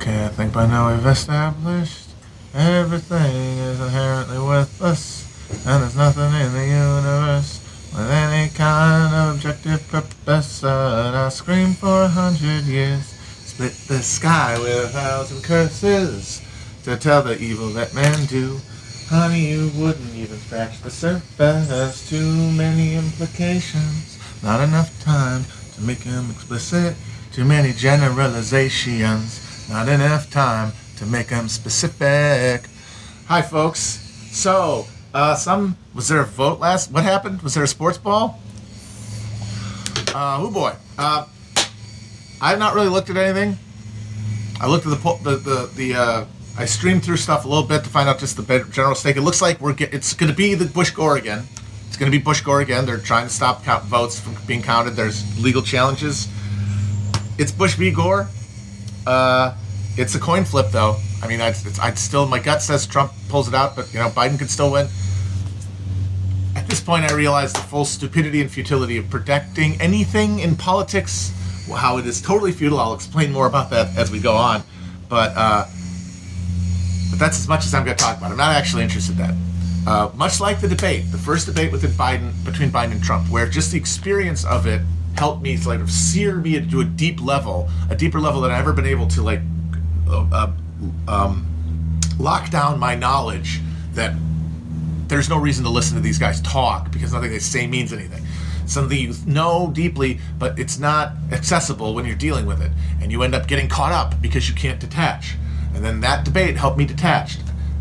Okay, I think by now we've established everything is inherently worthless, and there's nothing in the universe with any kind of objective purpose. And I scream for a hundred years, split the sky with a thousand curses to tell the evil that men do. Honey, you wouldn't even scratch the surface. Too many implications, not enough time to make them explicit. Too many generalizations, not enough time to make them specific. Hi, folks. So, uh, some was there a vote last? What happened? Was there a sports ball? Uh, oh boy. Uh, I've not really looked at anything. I looked at the the the, the uh, I streamed through stuff a little bit to find out just the general stake. It looks like we're get, it's going to be the Bush Gore again. It's going to be Bush Gore again. They're trying to stop count votes from being counted. There's legal challenges. It's Bush v Gore. Uh, it's a coin flip though. I mean, I'd, I'd still my gut says Trump pulls it out, but you know Biden could still win. At this point, I realize the full stupidity and futility of protecting anything in politics. How it is totally futile. I'll explain more about that as we go on, but uh, but that's as much as I'm going to talk about. I'm not actually interested in that. Uh, much like the debate, the first debate within Biden between Biden and Trump, where just the experience of it helped me to like sear me into a deep level, a deeper level than I've ever been able to like uh, um, lock down my knowledge that there's no reason to listen to these guys talk because nothing they say means anything. Something you know deeply, but it's not accessible when you're dealing with it, and you end up getting caught up because you can't detach. And then that debate helped me detach.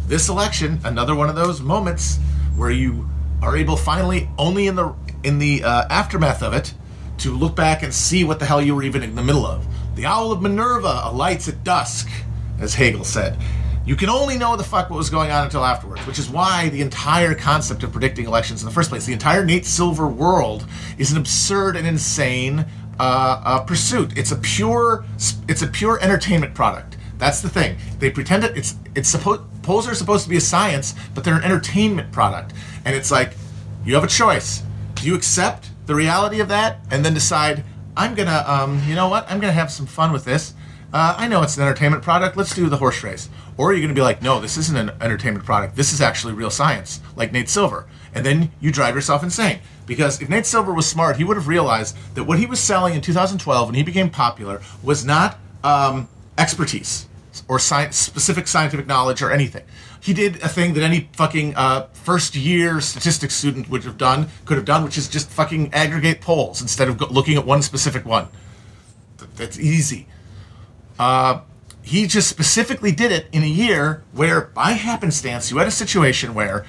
This election, another one of those moments where you are able finally, only in the in the uh, aftermath of it, to look back and see what the hell you were even in the middle of. The owl of Minerva alights at dusk, as Hegel said. You can only know the fuck what was going on until afterwards, which is why the entire concept of predicting elections in the first place, the entire Nate Silver world, is an absurd and insane uh, uh, pursuit. It's a pure, it's a pure entertainment product. That's the thing. They pretend it. It's it's supposed polls are supposed to be a science, but they're an entertainment product. And it's like you have a choice. Do you accept the reality of that and then decide I'm gonna, um, you know what? I'm gonna have some fun with this. Uh, I know it's an entertainment product. Let's do the horse race. Or you're going to be like, no, this isn't an entertainment product. This is actually real science, like Nate Silver. And then you drive yourself insane. Because if Nate Silver was smart, he would have realized that what he was selling in 2012 when he became popular was not um, expertise or science, specific scientific knowledge or anything. He did a thing that any fucking uh, first year statistics student would have done, could have done, which is just fucking aggregate polls instead of go- looking at one specific one. That's easy. Uh, he just specifically did it in a year where, by happenstance, you had a situation where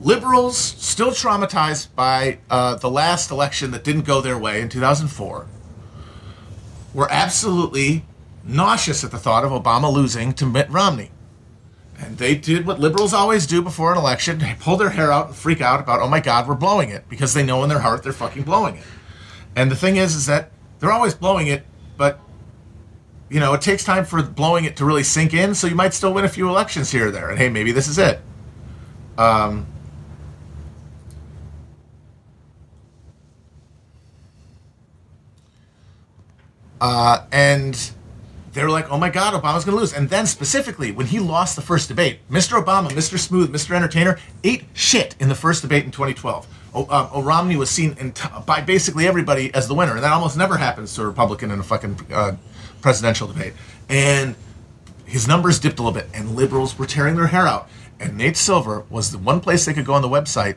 liberals, still traumatized by uh, the last election that didn't go their way in 2004, were absolutely nauseous at the thought of Obama losing to Mitt Romney. And they did what liberals always do before an election they pull their hair out and freak out about, oh my God, we're blowing it, because they know in their heart they're fucking blowing it. And the thing is, is that they're always blowing it, but you know, it takes time for blowing it to really sink in, so you might still win a few elections here or there. And hey, maybe this is it. Um, uh, and they were like, oh my God, Obama's going to lose. And then specifically, when he lost the first debate, Mr. Obama, Mr. Smooth, Mr. Entertainer ate shit in the first debate in 2012. O, uh, Romney was seen t- by basically everybody as the winner, and that almost never happens to a Republican in a fucking uh, presidential debate. And his numbers dipped a little bit, and liberals were tearing their hair out. And Nate Silver was the one place they could go on the website,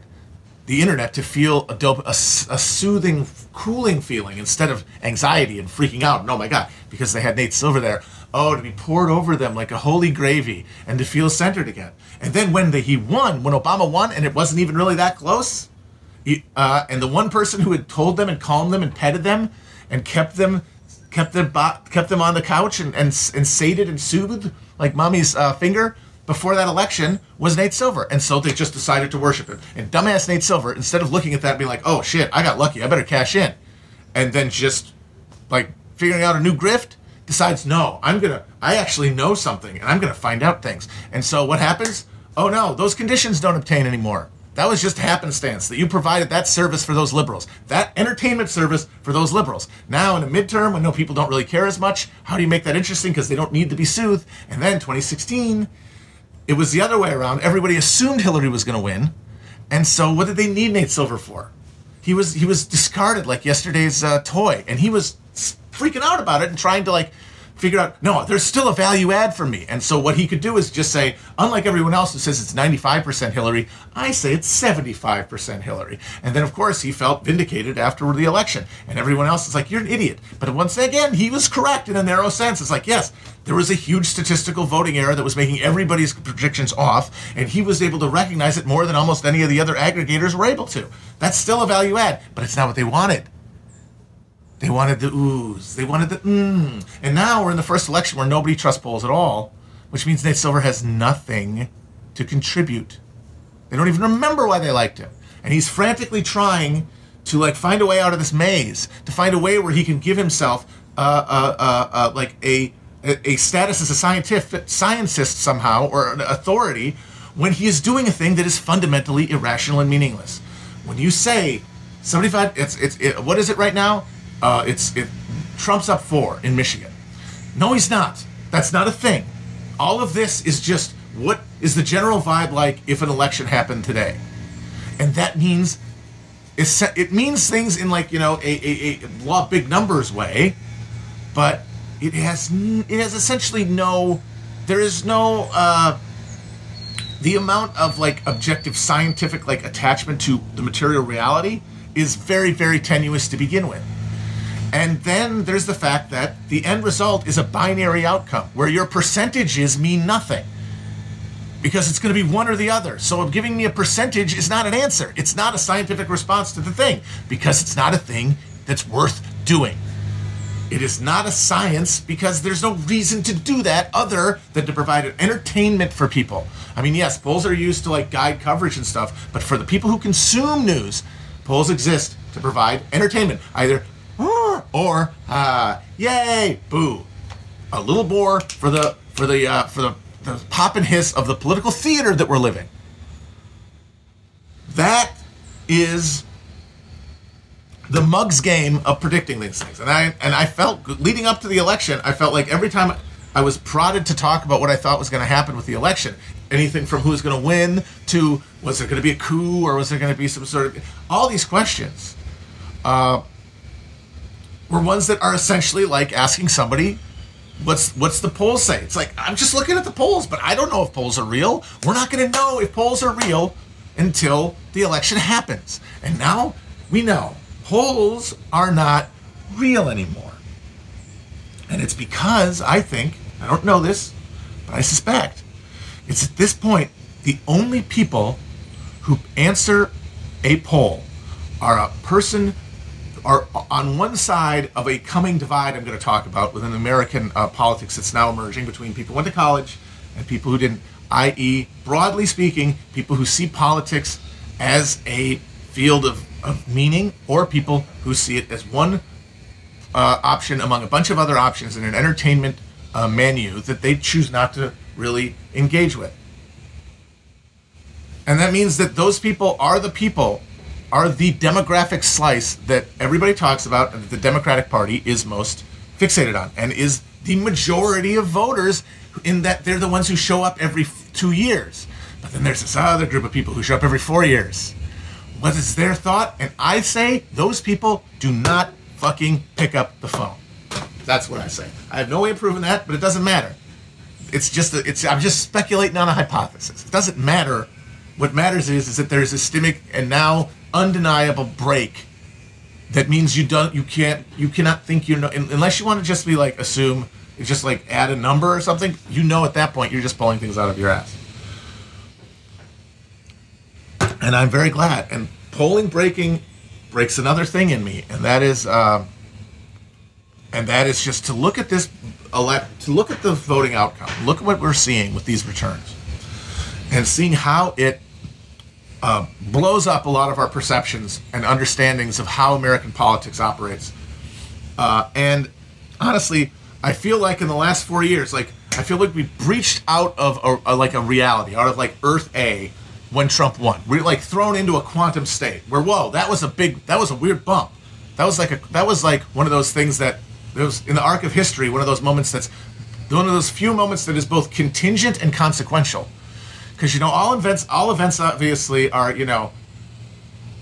the internet, to feel a, dope, a, a soothing, cooling feeling instead of anxiety and freaking out. And oh my God, because they had Nate Silver there. Oh, to be poured over them like a holy gravy and to feel centered again. And then when the, he won, when Obama won, and it wasn't even really that close, he, uh, and the one person who had told them and calmed them and petted them and kept them kept them kept them on the couch and, and, and sated and soothed like mommy's uh, finger before that election was Nate Silver. And so they just decided to worship him. And dumbass Nate Silver, instead of looking at that and being like, oh shit, I got lucky, I better cash in, and then just like figuring out a new grift, decides, no, I'm gonna, I actually know something and I'm gonna find out things. And so what happens? Oh no, those conditions don't obtain anymore That was just happenstance that you provided that service for those liberals, that entertainment service for those liberals. Now, in a midterm, when no people don't really care as much, how do you make that interesting? Because they don't need to be soothed. And then 2016, it was the other way around. Everybody assumed Hillary was going to win, and so what did they need Nate Silver for? He was he was discarded like yesterday's uh, toy, and he was freaking out about it and trying to like figure out, no, there's still a value add for me. And so what he could do is just say, unlike everyone else who says it's 95% Hillary, I say it's 75% Hillary. And then, of course, he felt vindicated after the election. And everyone else is like, you're an idiot. But once again, he was correct in a narrow sense. It's like, yes, there was a huge statistical voting error that was making everybody's predictions off. And he was able to recognize it more than almost any of the other aggregators were able to. That's still a value add, but it's not what they wanted. They wanted the ooze. They wanted the mmm. And now we're in the first election where nobody trusts polls at all, which means Nate Silver has nothing to contribute. They don't even remember why they liked him. And he's frantically trying to like find a way out of this maze, to find a way where he can give himself uh, uh, uh, uh like a, a status as a scientific scientist somehow or an authority when he is doing a thing that is fundamentally irrational and meaningless. When you say 75, it's it's it, what is it right now? Uh, it's it Trump's up four in Michigan. No, he's not. That's not a thing. All of this is just what is the general vibe like if an election happened today, and that means it means things in like you know a, a, a law big numbers way, but it has it has essentially no there is no uh, the amount of like objective scientific like attachment to the material reality is very very tenuous to begin with and then there's the fact that the end result is a binary outcome where your percentages mean nothing because it's going to be one or the other. So giving me a percentage is not an answer. It's not a scientific response to the thing because it's not a thing that's worth doing. It is not a science because there's no reason to do that other than to provide entertainment for people. I mean, yes, polls are used to like guide coverage and stuff, but for the people who consume news, polls exist to provide entertainment, either or uh, yay, boo. A little more for the for the uh, for the, the pop and hiss of the political theater that we're living. That is the mugs game of predicting these things. And I and I felt leading up to the election, I felt like every time I was prodded to talk about what I thought was going to happen with the election, anything from who's going to win to was there going to be a coup or was there going to be some sort of all these questions. Uh, were ones that are essentially like asking somebody what's what's the polls say? It's like i'm just looking at the polls but i don't know if polls are real. We're not going to know if polls are real until the election happens. And now we know polls are not real anymore. And it's because i think i don't know this but i suspect it's at this point the only people who answer a poll are a person are on one side of a coming divide I'm going to talk about within American uh, politics that's now emerging between people who went to college and people who didn't, i.e., broadly speaking, people who see politics as a field of, of meaning or people who see it as one uh, option among a bunch of other options in an entertainment uh, menu that they choose not to really engage with. And that means that those people are the people are the demographic slice that everybody talks about and that the Democratic Party is most fixated on and is the majority of voters in that they're the ones who show up every two years. But then there's this other group of people who show up every four years. What is their thought? And I say those people do not fucking pick up the phone. That's what I say. I have no way of proving that, but it doesn't matter. It's just a, it's I'm just speculating on a hypothesis. It doesn't matter. What matters is is that there's a systemic and now undeniable break that means you don't you can't you cannot think you know unless you want to just be like assume just like add a number or something you know at that point you're just pulling things out of your ass. And i'm very glad and polling breaking breaks another thing in me and that is um, and that is just to look at this elect to look at the voting outcome look at what we're seeing with these returns and seeing how it uh, blows up a lot of our perceptions and understandings of how American politics operates. Uh, and honestly, I feel like in the last four years, like I feel like we breached out of a, a, like a reality, out of like Earth A, when Trump won. We're like thrown into a quantum state where whoa, that was a big, that was a weird bump. That was like a, that was like one of those things that there was in the arc of history, one of those moments that's one of those few moments that is both contingent and consequential. Because you know, all events, all events obviously are you know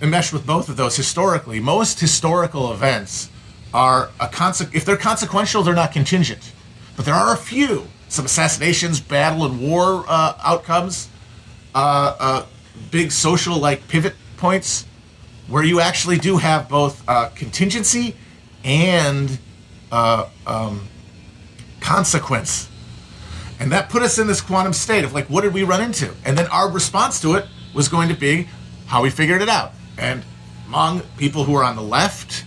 enmeshed with both of those historically. Most historical events are a conse- if they're consequential, they're not contingent. But there are a few, some assassinations, battle and war uh, outcomes, uh, uh, big social like pivot points, where you actually do have both uh, contingency and uh, um, consequence. And that put us in this quantum state of like, what did we run into? And then our response to it was going to be how we figured it out. And among people who are on the left,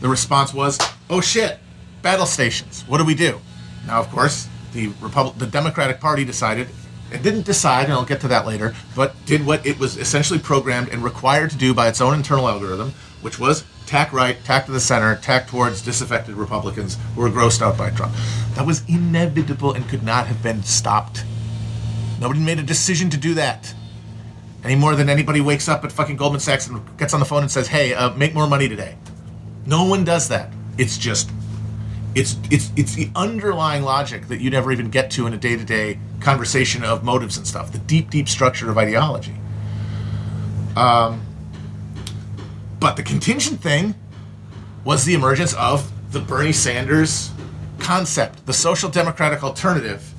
the response was, "Oh shit, battle stations. What do we do?" Now, of course, the Republic, the Democratic Party decided. It didn't decide, and I'll get to that later, but did what it was essentially programmed and required to do by its own internal algorithm, which was tack right, tack to the center, tack towards disaffected Republicans who were grossed out by Trump. That was inevitable and could not have been stopped. Nobody made a decision to do that any more than anybody wakes up at fucking Goldman Sachs and gets on the phone and says, "Hey, uh, make more money today." No one does that. It's just it's it's it's the underlying logic that you never even get to in a day-to-day conversation of motives and stuff. The deep, deep structure of ideology. Um, but the contingent thing was the emergence of the Bernie Sanders concept, the social democratic alternative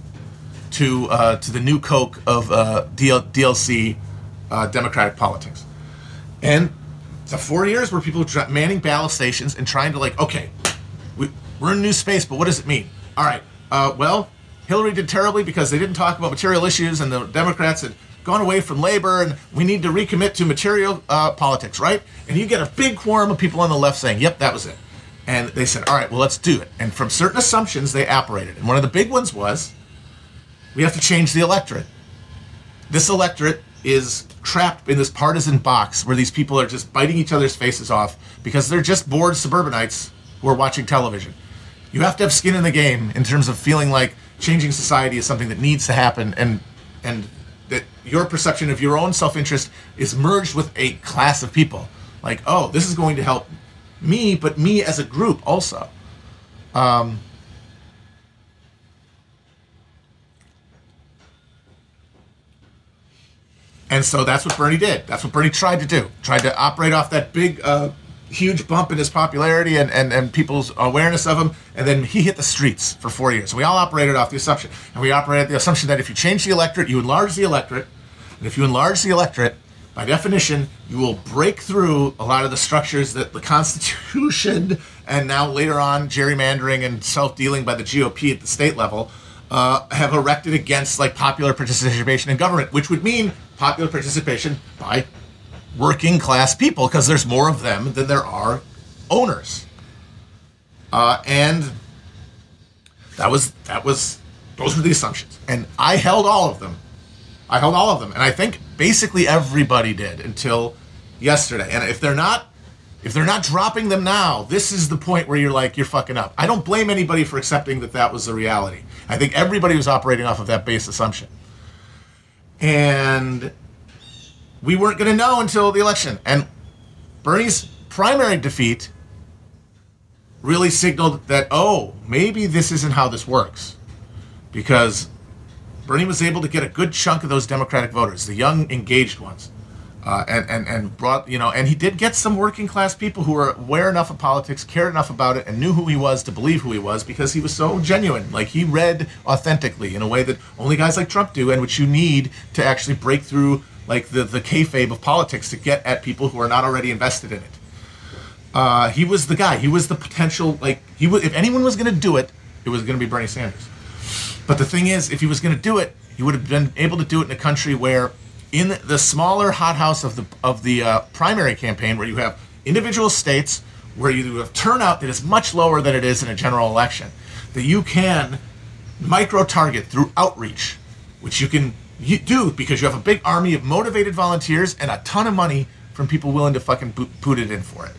to uh, to the new Coke of uh, DL- DLC uh, democratic politics. And the four years where people manning ballot stations and trying to like, okay, we, we're in a new space, but what does it mean? All right, uh, well, Hillary did terribly because they didn't talk about material issues, and the Democrats had gone away from labor, and we need to recommit to material uh, politics, right? And you get a big quorum of people on the left saying, yep, that was it. And they said, all right, well, let's do it. And from certain assumptions, they operated. And one of the big ones was we have to change the electorate. This electorate is trapped in this partisan box where these people are just biting each other's faces off because they're just bored suburbanites who are watching television. You have to have skin in the game in terms of feeling like changing society is something that needs to happen and and that your perception of your own self-interest is merged with a class of people. Like, oh, this is going to help me, but me as a group also. Um, And so that's what Bernie did. That's what Bernie tried to do. Tried to operate off that big, uh, huge bump in his popularity and, and, and people's awareness of him. And then he hit the streets for four years. We all operated off the assumption. And we operated the assumption that if you change the electorate, you enlarge the electorate. And if you enlarge the electorate, by definition, you will break through a lot of the structures that the Constitution and now later on gerrymandering and self dealing by the GOP at the state level uh, have erected against like popular participation in government, which would mean popular participation by working class people because there's more of them than there are owners. Uh, and that was that was those were the assumptions, and I held all of them. I held all of them, and I think basically everybody did until yesterday. And if they're not if they're not dropping them now, this is the point where you're like, you're fucking up. I don't blame anybody for accepting that that was the reality. I think everybody was operating off of that base assumption. And we weren't going to know until the election. And Bernie's primary defeat really signaled that, oh, maybe this isn't how this works. Because Bernie was able to get a good chunk of those Democratic voters, the young, engaged ones. Uh, and, and, and brought, you know, and he did get some working class people who were aware enough of politics, cared enough about it, and knew who he was to believe who he was because he was so genuine. Like he read authentically in a way that only guys like Trump do, and which you need to actually break through like the, the kayfabe of politics to get at people who are not already invested in it. Uh, he was the guy. He was the potential, like, he was, if anyone was going to do it, it was going to be Bernie Sanders. But the thing is, if he was going to do it, he would have been able to do it in a country where in the smaller hothouse of the of the uh, primary campaign, where you have individual states where you have turnout that is much lower than it is in a general election, that you can micro target through outreach, which you can do because you have a big army of motivated volunteers and a ton of money from people willing to fucking put it in for it.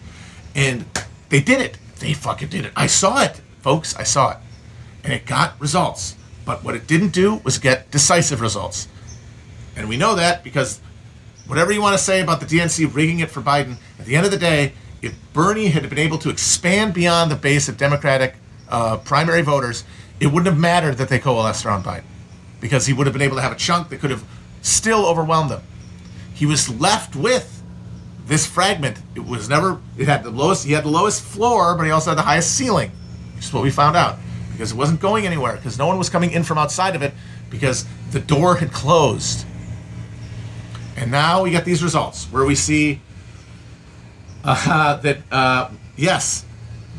And they did it. They fucking did it. I saw it, folks. I saw it. And it got results. But what it didn't do was get decisive results. And we know that because whatever you want to say about the DNC rigging it for Biden, at the end of the day, if Bernie had been able to expand beyond the base of Democratic uh, primary voters, it wouldn't have mattered that they coalesced around Biden because he would have been able to have a chunk that could have still overwhelmed them. He was left with this fragment. It was never, it had the lowest, he had the lowest floor, but he also had the highest ceiling, which is what we found out because it wasn't going anywhere because no one was coming in from outside of it because the door had closed. And now we get these results where we see uh, that, uh, yes,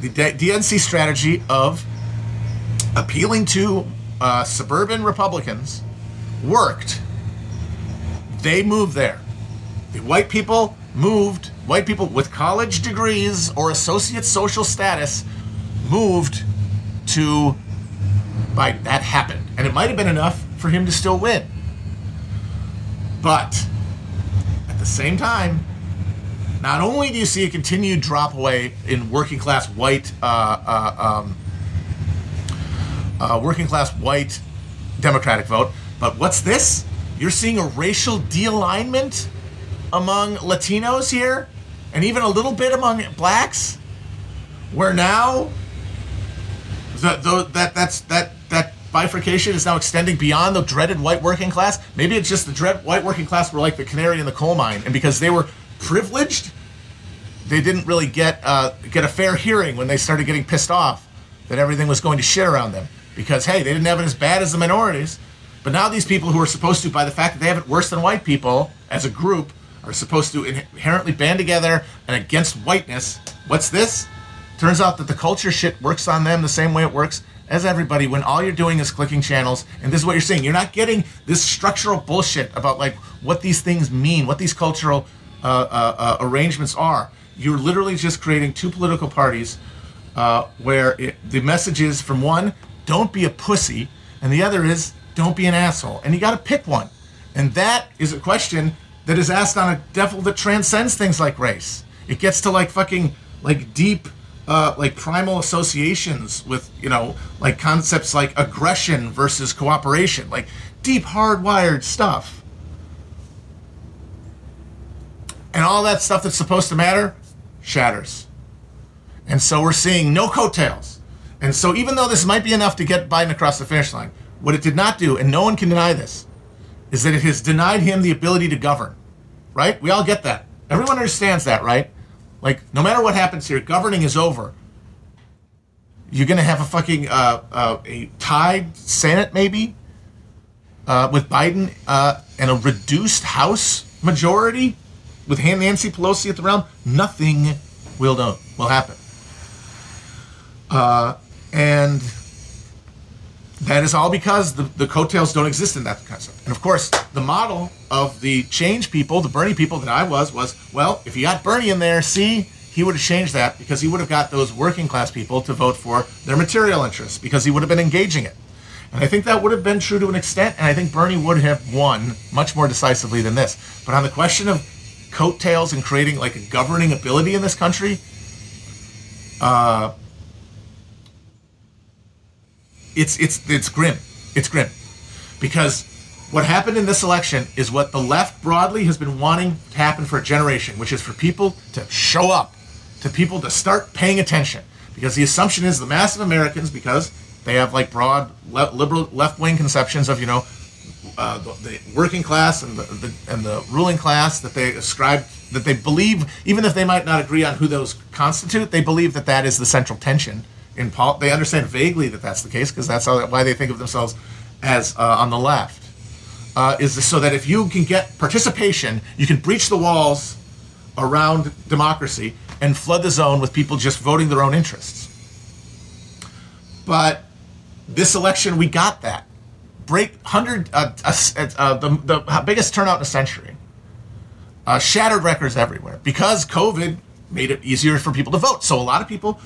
the DNC strategy of appealing to uh, suburban Republicans worked. They moved there. The white people moved, white people with college degrees or associate social status moved to Biden. That happened. And it might have been enough for him to still win. But at the same time, not only do you see a continued drop away in working class white, uh, uh, um, uh, working class white Democratic vote, but what's this? You're seeing a racial de-alignment among Latinos here, and even a little bit among blacks, where now the, the, that that's that that bifurcation is now extending beyond the dreaded white working class. Maybe it's just the dread white working class were like the canary in the coal mine, and because they were privileged, they didn't really get uh, get a fair hearing when they started getting pissed off that everything was going to shit around them. Because hey, they didn't have it as bad as the minorities, but now these people who are supposed to, by the fact that they have it worse than white people as a group, are supposed to inherently band together and against whiteness. What's this? Turns out that the culture shit works on them the same way it works as everybody when all you're doing is clicking channels and this is what you're saying you're not getting this structural bullshit about like what these things mean what these cultural uh, uh, uh, arrangements are you're literally just creating two political parties uh, where it, the message is from one don't be a pussy and the other is don't be an asshole. And you got to pick one. And that is a question that is asked on a level that transcends things like race. It gets to like fucking like deep uh, like primal associations with you know like concepts like aggression versus cooperation. Like deep hardwired stuff. And all that stuff that's supposed to matter shatters. And so we're seeing no coattails and so even though this might be enough to get biden across the finish line what it did not do and no one can deny this is that it has denied him the ability to govern right we all get that everyone understands that right like, no matter what happens here, governing is over. You're going to have a fucking uh, uh, a tied Senate, maybe, uh, with Biden uh, and a reduced House majority with Nancy Pelosi at the realm. Nothing will know will happen. Uh, and that is all because the, the coattails don't exist in that concept. And of course, the model of the change people, the Bernie people that I was, was well, if you got Bernie in there, see, he would have changed that because he would have got those working class people to vote for their material interests because he would have been engaging it. And I think that would have been true to an extent, and I think Bernie would have won much more decisively than this. But on the question of coattails and creating like a governing ability in this country, uh, it's it's it's grim. It's grim because what happened in this election is what the left broadly has been wanting to happen for a generation, which is for people to show up, to people to start paying attention. Because the assumption is the mass of Americans, because they have like broad le- liberal left wing conceptions of you know uh, the, the, working class and the, the, and the ruling class that they ascribe that they believe, even if they might not agree on who those constitute, they believe that that is the central tension in pol- they understand vaguely that that's the case because that's how, why they think of themselves as uh, on the left. Uh, is so that if you can get participation, you can breach the walls around democracy and flood the zone with people just voting their own interests. But this election, we got that. Break hundred, uh, uh, uh the, the biggest turnout in a century. Uh, shattered records everywhere because COVID made it easier for people to vote. So a lot of people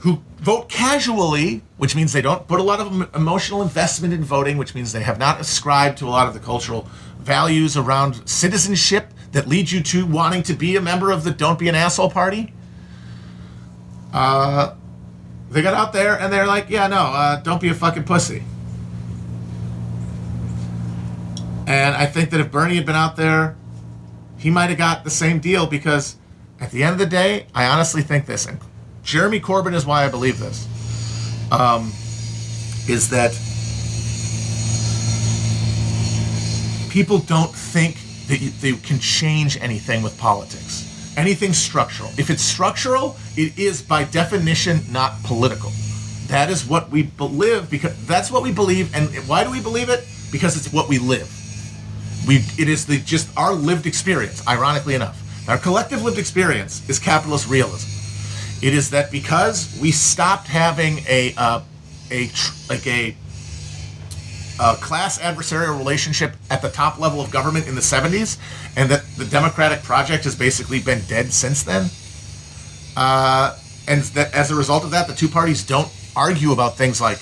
who vote casually, which means they don't put a lot of emotional investment in voting, which means they have not ascribed to a lot of the cultural values around citizenship that lead you to wanting to be a member of the Don't Be an Asshole Party. Uh, they got out there and they're like, yeah, no, uh, don't be a fucking pussy. And I think that if Bernie had been out there he might have got the same deal because at the end of the day, I honestly think this, and Jeremy Corbyn is why I believe this, um, is that people don't think that you, they can change anything with politics. Anything structural. If it's structural, it is by definition not political. That is what we believe because that's what we believe. And why do we believe it? Because it's what we live. We it is the just our lived experience. Ironically enough, our collective lived experience is capitalist realism. It is that because we stopped having a uh, a like a a class adversarial relationship at the top level of government in the 70s, and that the Democratic project has basically been dead since then. Uh, and that as a result of that, the two parties don't argue about things like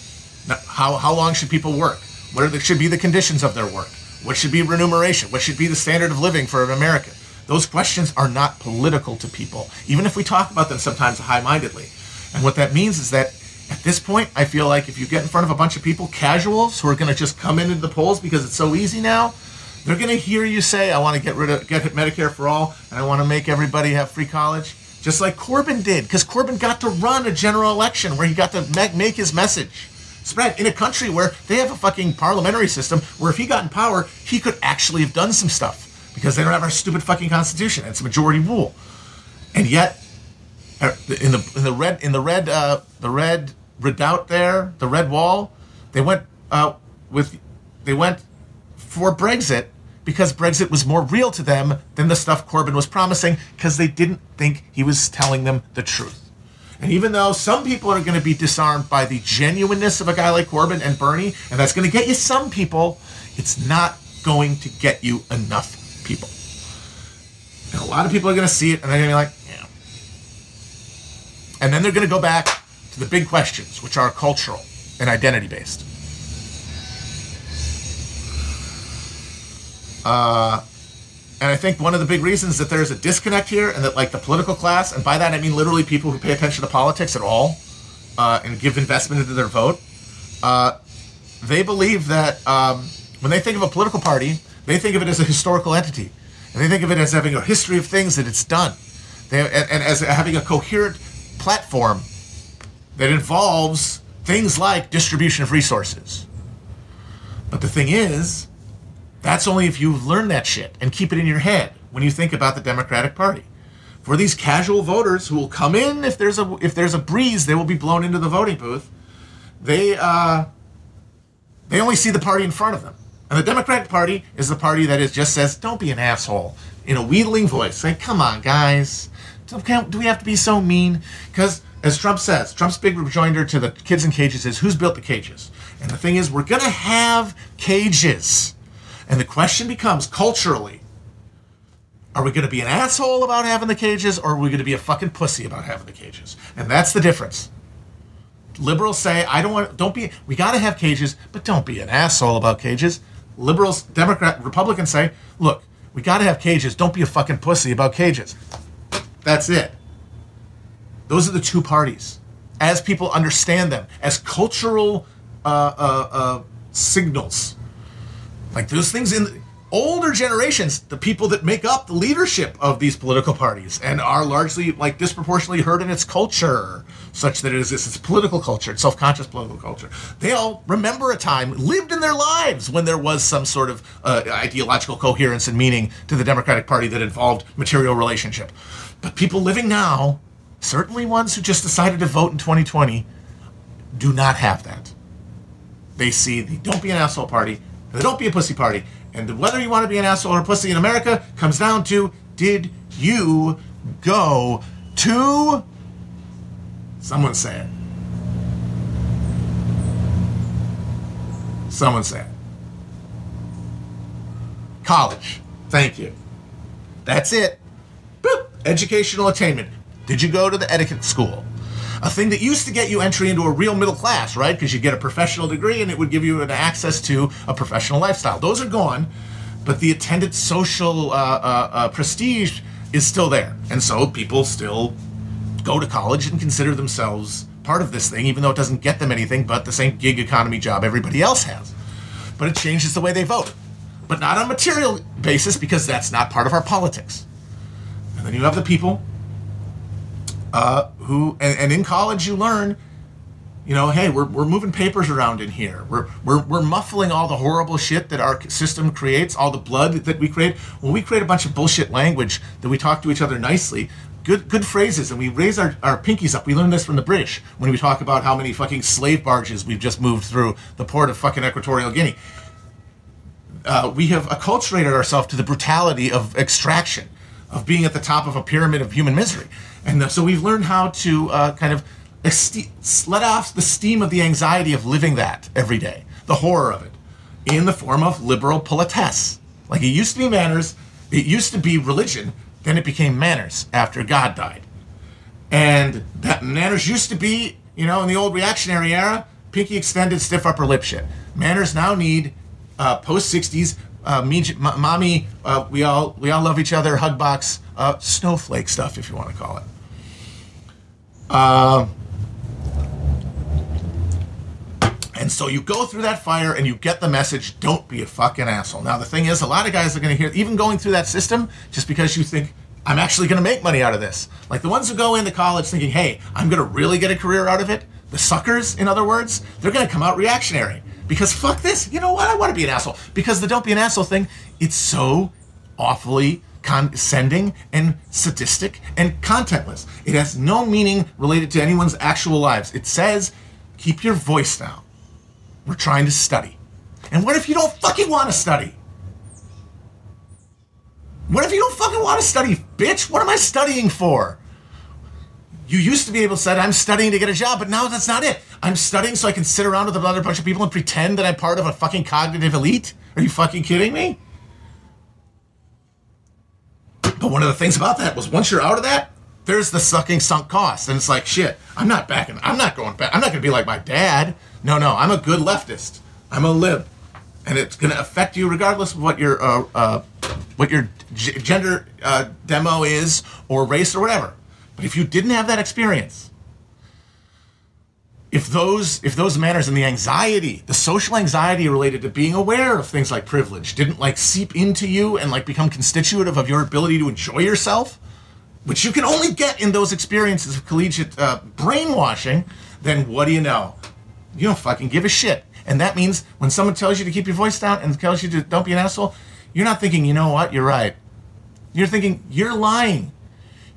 how, how long should people work? What the, should be the conditions of their work? What should be remuneration? What should be the standard of living for an American? Those questions are not political to people, even if we talk about them sometimes high mindedly. And what that means is that at this point, I feel like if you get in front of a bunch of people, casuals who are going to just come into the polls because it's so easy now, they're going to hear you say, "I want to get rid of get Medicare for all, and I want to make everybody have free college," just like Corbyn did, because Corbyn got to run a general election where he got to make his message spread in a country where they have a fucking parliamentary system where if he got in power, he could actually have done some stuff because they don't have our stupid fucking constitution. It's majority rule, and yet uh, in the in the red in the red uh, the red redoubt there, the red wall, they went uh, with they went for Brexit because Brexit was more real to them than the stuff Corbyn was promising because they didn't think he was telling them the truth. And even though some people are going to be disarmed by the genuineness of a guy like Corbyn and Bernie, and that's going to get you some people, it's not going to get you enough people. And a lot of people are going to see it and they're going to be like, yeah. And then they're going to go back to the big questions, which are cultural and identity based. Uh, and I think one of the big reasons that there's a disconnect here, and that like the political class, and by that I mean literally people who pay attention to politics at all, uh, and give investment into their vote, uh, they believe that um, when they think of a political party, they think of it as a historical entity, and they think of it as having a history of things that it's done, they, and, and as having a coherent platform that involves things like distribution of resources. But the thing is, that's only if you've learned that shit and keep it in your head when you think about the Democratic Party. For these casual voters who will come in if there's a if there's a breeze, they will be blown into the voting booth. They uh, they only see the party in front of them. And the Democratic Party is the party that is just says, "Don't be an asshole," in a wheedling voice. Say, "Come on, guys, do we have to be so mean?" Because as Trump says, Trump's big rejoinder to the kids in cages is who's built the cages? And the thing is, we're going to have cages. And the question becomes culturally, are we going to be an asshole about having the cages or are we going to be a fucking pussy about having the cages? And that's the difference. Liberals say, I don't want, don't be, we got to have cages, but don't be an asshole about cages. Liberals, Democrat, Republicans say, look, we got to have cages, don't be a fucking pussy about cages. That's it. Those are the two parties, as people understand them, as cultural uh, uh, uh, signals. Like those things in older generations, the people that make up the leadership of these political parties and are largely like disproportionately heard in its culture, such that it is its political culture, its self-conscious political culture. They all remember a time, lived in their lives when there was some sort of uh, ideological coherence and meaning to the Democratic Party that involved material relationship. But people living now certainly ones who just decided to vote in 2020, do not have that. They see the don't be an asshole party, the don't be a pussy party, and whether you want to be an asshole or a pussy in America comes down to did you go to. Someone say it. Someone say it. College. Thank you. That's it. Boop. Educational attainment. Did you go to the etiquette school? A thing that used to get you entry into a real middle class, right? Because you get a professional degree and it would give you an access to a professional lifestyle. Those are gone, but the attendant social uh, uh, uh, prestige is still there. And so people still go to college and consider themselves part of this thing, even though it doesn't get them anything but the same gig economy job everybody else has. But it changes the way they vote. but not on a material basis because that's not part of our politics. And then you have the people uh, who, and, and in college you learn, you know, hey, we're, we're moving papers around in here. We're, we're, we're muffling all the horrible shit that our system creates, all the blood that we create. When we create a bunch of bullshit language that we talk to each other nicely, good good phrases, and we raise our, our pinkies up. We learned this from the British when we talk about how many fucking slave barges we've just moved through the port of fucking Equatorial Guinea. Uh, we have acculturated ourselves to the brutality of extraction, of being at the top of a pyramid of human misery. And uh, so we've learned how to uh, kind of este- let off the steam of the anxiety of living that every day, the horror of it, in the form of liberal politesse. Like it used to be manners, it used to be religion, then it became manners after God died. And that manners used to be, you know, in the old reactionary era, pinky extended, stiff upper lip shit. Manners now need uh, post '60s, uh, m- mommy, uh, we all we all love each other, hug box, uh, snowflake stuff, if you want to call it. Uh, And so you go through that fire and you get the message don't be a fucking asshole. Now, the thing is, a lot of guys are going to hear, even going through that system, just because you think, I'm actually going to make money out of this. Like the ones who go into college thinking, hey, I'm going to really get a career out of it, the suckers, in other words, they're going to come out reactionary. Because fuck this, you know what? I want to be an asshole. Because the don't be an asshole thing, it's so awfully condescending and sadistic and contentless. It has no meaning related to anyone's actual lives. It says, keep your voice down. We're trying to study. And what if you don't fucking want to study? What if you don't fucking want to study, bitch? What am I studying for? You used to be able to say, I'm studying to get a job, but now that's not it. I'm studying so I can sit around with another bunch of people and pretend that I'm part of a fucking cognitive elite? Are you fucking kidding me? But one of the things about that was once you're out of that, there's the sucking sunk cost. And it's like, shit, I'm not backing, I'm not going back. I'm not going to be like my dad. No, no, I'm a good leftist. I'm a lib. And it's going to affect you regardless of what your, uh, uh, what your g- gender uh, demo is or race or whatever. But if you didn't have that experience, if those if those manners and the anxiety, the social anxiety related to being aware of things like privilege didn't like seep into you and like become constitutive of your ability to enjoy yourself, which you can only get in those experiences of collegiate uh, brainwashing, then what do you know? You don't fucking give a shit. And that means when someone tells you to keep your voice down and tells you to don't be an asshole, you're not thinking, you know what, you're right. You're thinking, you're lying.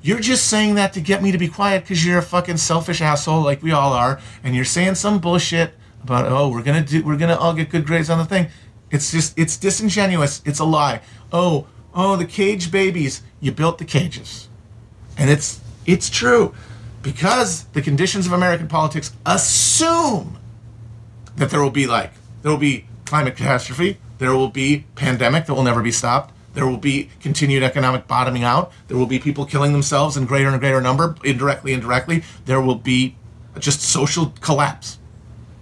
You're just saying that to get me to be quiet because you're a fucking selfish asshole like we all are, and you're saying some bullshit about oh we're gonna do we're gonna all get good grades on the thing. It's just it's disingenuous. It's a lie. Oh oh the cage babies. You built the cages, and it's it's true because the conditions of American politics assume that there will be like there will be climate catastrophe, there will be pandemic that will never be stopped, there will be continued economic bottoming out, there will be people killing themselves in greater and greater number, indirectly, indirectly, there will be just social collapse,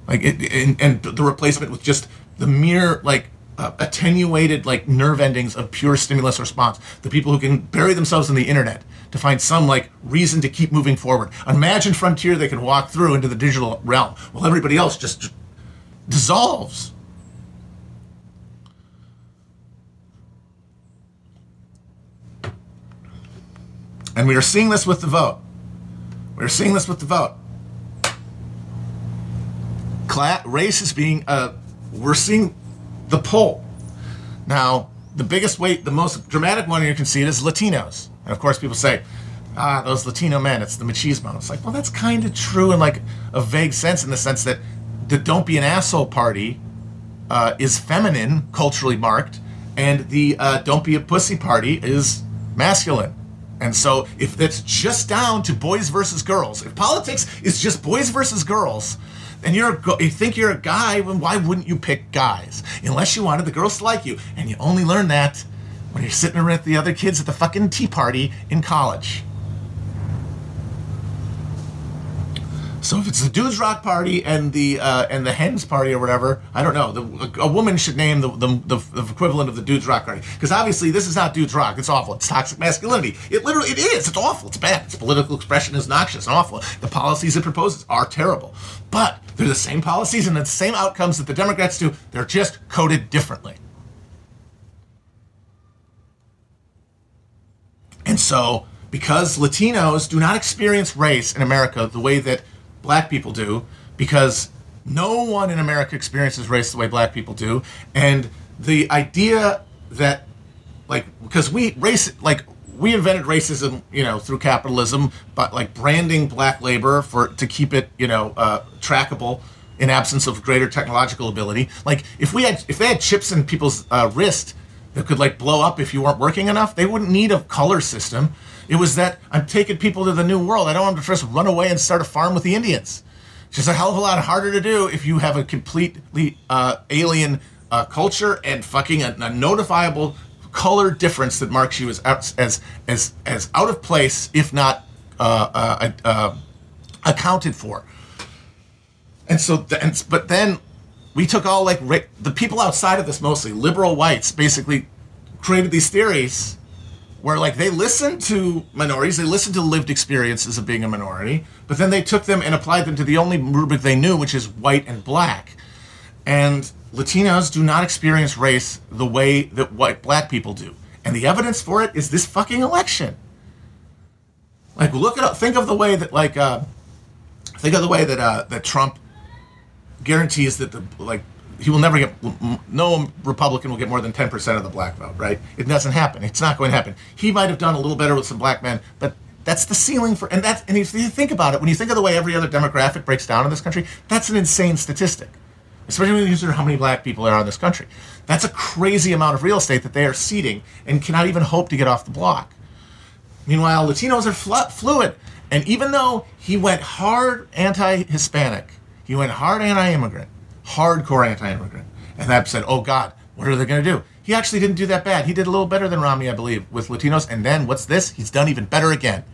like it, and, and the replacement with just the mere like uh, attenuated like nerve endings of pure stimulus response. The people who can bury themselves in the internet to find some like reason to keep moving forward. Imagine frontier they can walk through into the digital realm while everybody else just dissolves. And we are seeing this with the vote. We're seeing this with the vote. Race is being, uh, we're seeing the poll. Now, the biggest weight, the most dramatic one you can see it is Latinos. And of course, people say, ah, those Latino men, it's the machismo. It's like, well, that's kind of true in like a vague sense, in the sense that the Don't Be an Asshole party uh, is feminine, culturally marked, and the uh, Don't Be a Pussy party is masculine. And so, if that's just down to boys versus girls, if politics is just boys versus girls, and you're you think you're a guy, then why wouldn't you pick guys? Unless you wanted the girls to like you, and you only learn that when you're sitting around with the other kids at the fucking tea party in college. So if it's the dudes rock party and the uh, and the hens party or whatever, I don't know. The, a, a woman should name the, the, the, the equivalent of the dudes rock party because obviously this is not dudes rock. It's awful. It's toxic masculinity. It literally it is. It's awful. It's bad. Its political expression is noxious and awful. The policies it proposes are terrible. But they're the same policies and the same outcomes that the Democrats do. They're just coded differently. And so, because Latinos do not experience race in America the way that black people do, because no one in America experiences race the way black people do, and the idea that, like, because we race, like, we invented racism, you know, through capitalism, but like branding black labor for to keep it, you know, uh, trackable in absence of greater technological ability. Like, if we had, if they had chips in people's uh, wrist that could like blow up if you weren't working enough, they wouldn't need a color system. It was that I'm taking people to the new world. I don't want them to just run away and start a farm with the Indians. It's just a hell of a lot harder to do if you have a completely uh, alien uh, culture and fucking a, a, notifiable color difference that marks you as as as as out of place, if not uh, uh, uh accounted for. And so, and, but then we took all like the people outside of this, mostly liberal whites, basically created these theories where like they listened to minorities, they listened to lived experiences of being a minority, but then they took them and applied them to the only rubric they knew, which is white and black. And Latinos do not experience race the way that white black people do. And the evidence for it is this fucking election. Like look at think of the way that like uh, think of the way that uh, that Trump guarantees that the like he will never get no republican will get more than 10% of the black vote right? It doesn't happen. It's not going to happen. He might have done a little better with some black men but that's the ceiling for and that's and if you think about it when you think of the way every other demographic breaks down in this country that's an insane statistic especially when you consider how many black people there are in this country. That's a crazy amount of real estate that they are ceding and cannot even hope to get off the block. Meanwhile latinos are fl- fluid and even though he went hard anti-hispanic he went hard anti-immigrant, hardcore anti-immigrant, and that said, "Oh God, what are they going to do?" He actually didn't do that bad. He did a little better than Romney, I believe, with Latinos. And then what's this? He's done even better again,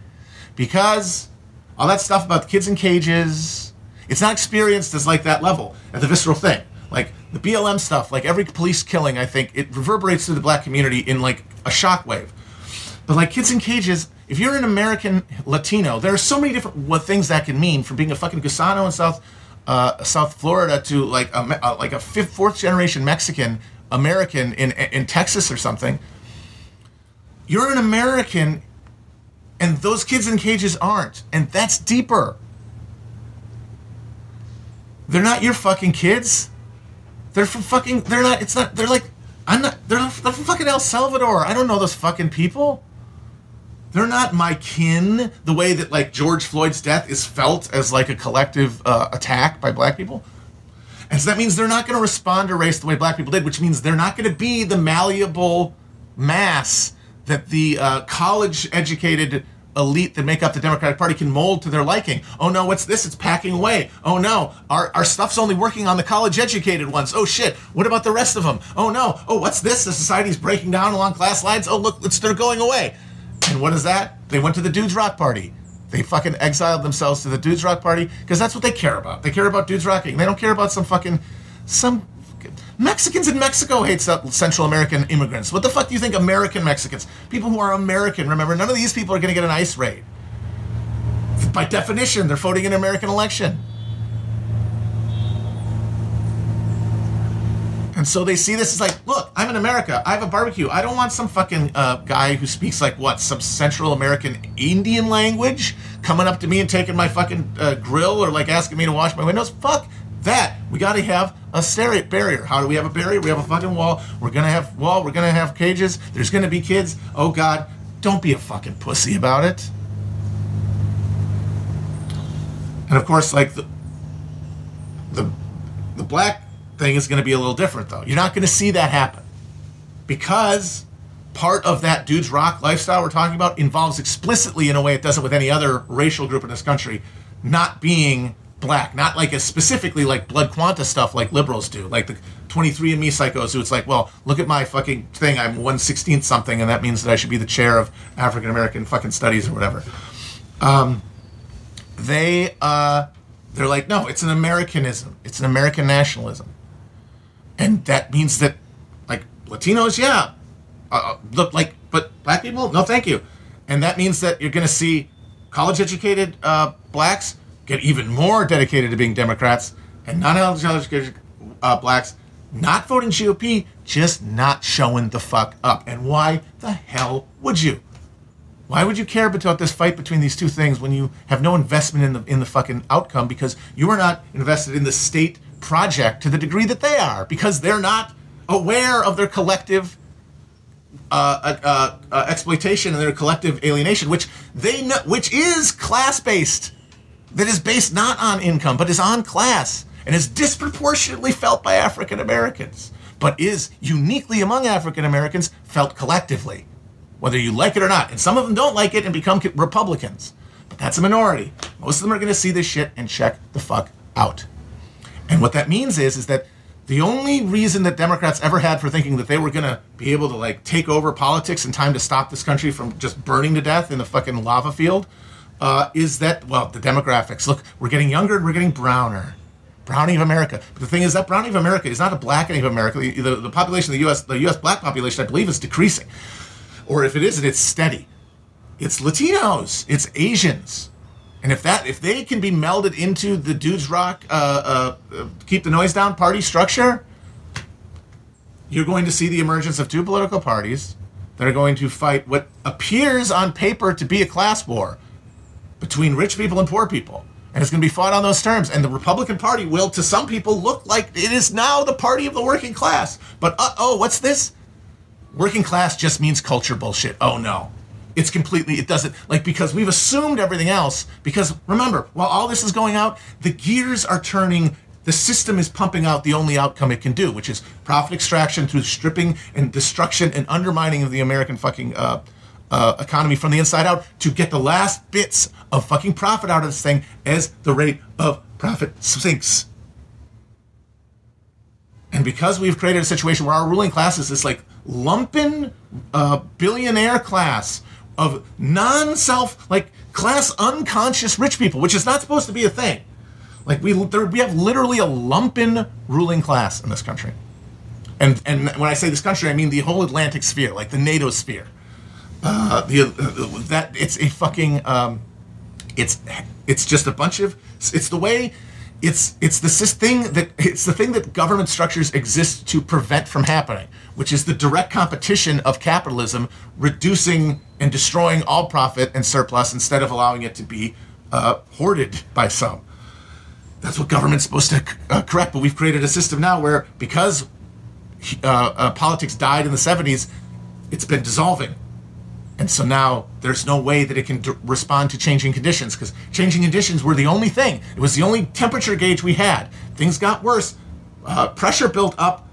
because all that stuff about kids in cages, it's not experienced as like that level at the visceral thing. Like the BLM stuff, like every police killing, I think it reverberates through the black community in like a shockwave. But like kids in cages, if you're an American Latino, there are so many different what things that can mean from being a fucking Gusano in South uh, South Florida to like a, uh, like a fifth, fourth generation Mexican American in in Texas or something. You're an American, and those kids in cages aren't, and that's deeper. They're not your fucking kids. They're from fucking. They're not. It's not. They're like. I'm not. They're, they're from fucking El Salvador. I don't know those fucking people. They're not my kin the way that like George Floyd's death is felt as like a collective uh, attack by black people. And so that means they're not going to respond to race the way black people did, which means they're not going to be the malleable mass that the uh, college educated elite that make up the Democratic Party can mold to their liking. Oh no, what's this? It's packing away. Oh no, our, our stuff's only working on the college educated ones. Oh shit, what about the rest of them? Oh no, oh what's this? The society's breaking down along class lines. Oh look, it's, they're going away. And what is that? They went to the Dudes Rock Party. They fucking exiled themselves to the Dudes Rock Party because that's what they care about. They care about dudes rocking. They don't care about some fucking some Mexicans in Mexico hate Central American immigrants. What the fuck do you think American Mexicans, people who are American, remember none of these people are going to get an ICE raid. By definition, they're voting in an American election. And so they see this as like, look, I'm in America. I have a barbecue. I don't want some fucking uh, guy who speaks like what, some Central American Indian language coming up to me and taking my fucking uh, grill or like asking me to wash my windows. Fuck that. We got to have a stereo barrier. How do we have a barrier? We have a fucking wall. We're gonna have wall. We're gonna have cages. There's gonna be kids. Oh God, don't be a fucking pussy about it. And of course, like the the the black thing is going to be a little different, though. You're not going to see that happen. Because part of that dudes rock lifestyle we're talking about involves explicitly, in a way it doesn't with any other racial group in this country, not being black, not like as specifically like blood quanta stuff like liberals do, like the 23andMe psychos who it's like, well, look at my fucking thing, I'm 116th something, and that means that I should be the chair of African American fucking studies or whatever. Um, they, uh, they're like, no, it's an Americanism, it's an American nationalism and that means that like Latinos, yeah, uh, uh, look like, but black people, no, thank you, and that means that you're going to see college-educated uh, blacks get even more dedicated to being Democrats, and non-college-educated uh, blacks not voting GOP, just not showing the fuck up. And why the hell would you? Why would you care about this fight between these two things when you have no investment in the in the fucking outcome because you are not invested in the state project to the degree that they are because they're not aware of their collective uh, uh, uh, uh exploitation and their collective alienation, which they know, which is class based, that is based not on income but is on class and is disproportionately felt by African Americans, but is uniquely among African Americans felt collectively whether you like it or not. And some of them don't like it and become Republicans. But that's a minority. Most of them are going to see this shit and check the fuck out. And what that means is, is that the only reason that Democrats ever had for thinking that they were going to be able to like take over politics in time to stop this country from just burning to death in the fucking lava field uh, is that well the demographics. Look, we're getting younger and we're getting browner. Browning of America. But the thing is that browning of America is not a blackening of America. The, the, the population of the U.S. the U.S. black population, I believe, is decreasing or if it isn't, it's steady. It's Latinos, it's Asians, and if that if they can be melded into the dudes rock, uh, uh, uh, keep the noise down party structure, you're going to see the emergence of two political parties that are going to fight what appears on paper to be a class war between rich people and poor people. And it's going to be fought on those terms. And the Republican Party will, to some people, look like it is now the party of the working class. But uh oh, what's this? working class just means culture bullshit. Oh no. It's completely, it doesn't, like, because we've assumed everything else. Because remember, while all this is going out, the gears are turning, the system is pumping out the only outcome it can do, which is profit extraction through stripping and destruction and undermining of the American fucking uh, uh, economy from the inside out to get the last bits of fucking profit out of this thing as the rate of profit sinks. And because we've created a situation where our ruling class is this like lumpen uh, billionaire class of non-self like class unconscious rich people, which is not supposed to be a thing. Like we there, we have literally a lumpen ruling class in this country. And and when I say this country, I mean the whole Atlantic sphere, like the NATO sphere. Uh, the uh, that it's a fucking um, it's it's just a bunch of it's the way it's it's the thing that it's the thing that government structures exist to prevent from happening, which is the direct competition of capitalism reducing and destroying all profit and surplus instead of allowing it to be uh, hoarded by some. That's what government's supposed to uh, correct. But we've created a system now where because uh, uh politics died in the 70s, it's been dissolving and so now there's no way that it can d- respond to changing conditions because changing conditions were the only thing. It was the only temperature gauge we had. Things got worse. Uh, pressure built up.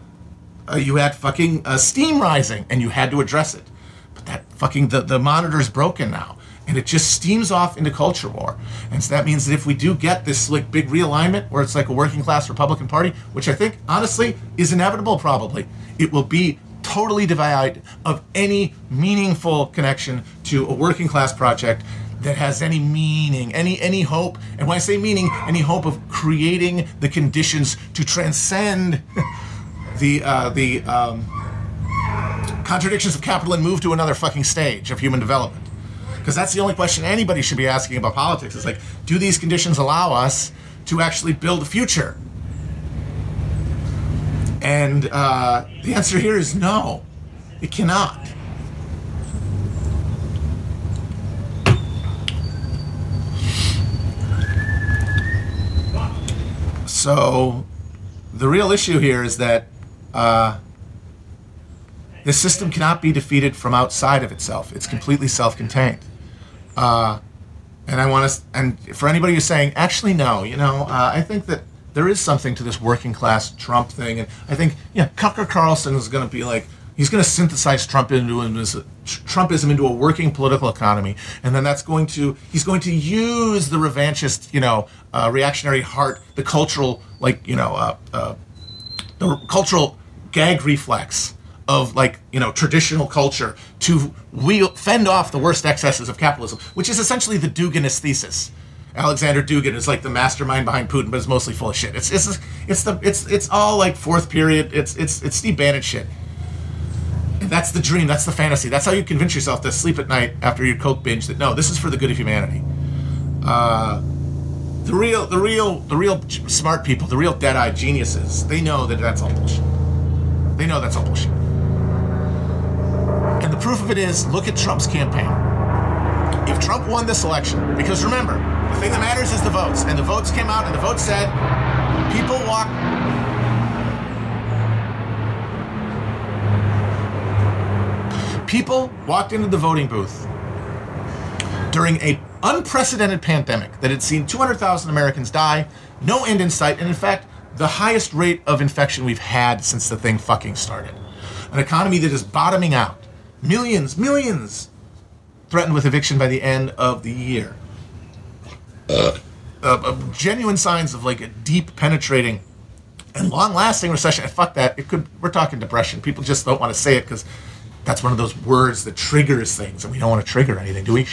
Uh, you had fucking uh, steam rising and you had to address it. But that fucking, the, the monitor's broken now. And it just steams off into culture war. And so that means that if we do get this like big realignment where it's like a working class Republican Party, which I think honestly is inevitable probably, it will be totally devoid of any meaningful connection to a working class project that has any meaning, any any hope. And when I say meaning, any hope of creating the conditions to transcend the uh, the um, contradictions of capital and move to another fucking stage of human development. Because that's the only question anybody should be asking about politics. Is like, do these conditions allow us to actually build a future? And uh, the answer here is no, it cannot. So, the real issue here is that uh, this system cannot be defeated from outside of itself. It's completely self-contained. Uh, and I want to, and for anybody who's saying, actually, no, you know, uh, I think that there is something to this working class Trump thing, and I think yeah, Tucker Carlson is going to be like he's going to synthesize Trump into Trumpism into a working political economy, and then that's going to he's going to use the revanchist, you know, uh, reactionary heart, the cultural like you know, uh, uh, the cultural gag reflex of like you know traditional culture to wheel, fend off the worst excesses of capitalism, which is essentially the Duginist thesis Alexander Dugin is like the mastermind behind Putin, but it's mostly full of shit. It's it's it's the it's it's all like fourth period. It's it's it's Steve Bannon shit. And that's the dream. That's the fantasy. That's how you convince yourself to sleep at night after your coke binge that no, this is for the good of humanity. Uh, the real the real the real smart people, the real dead-eyed geniuses, they know that that's all bullshit. They know that's all bullshit. And the proof of it is, look at Trump's campaign if Trump won this election, because remember, the thing that matters is the votes, and the votes came out, and the votes said people walk. People walked into the voting booth during a unprecedented pandemic that had seen 200,000 Americans die, no end in sight, and in fact, the highest rate of infection we've had since the thing fucking started. An economy that is bottoming out. Millions, millions threatened with eviction by the end of the year. Uh, uh, genuine signs of like a deep penetrating and long-lasting recession. And fuck that. It could. We're talking depression. People just don't want to say it because that's one of those words that triggers things, and we don't want to trigger anything, do we?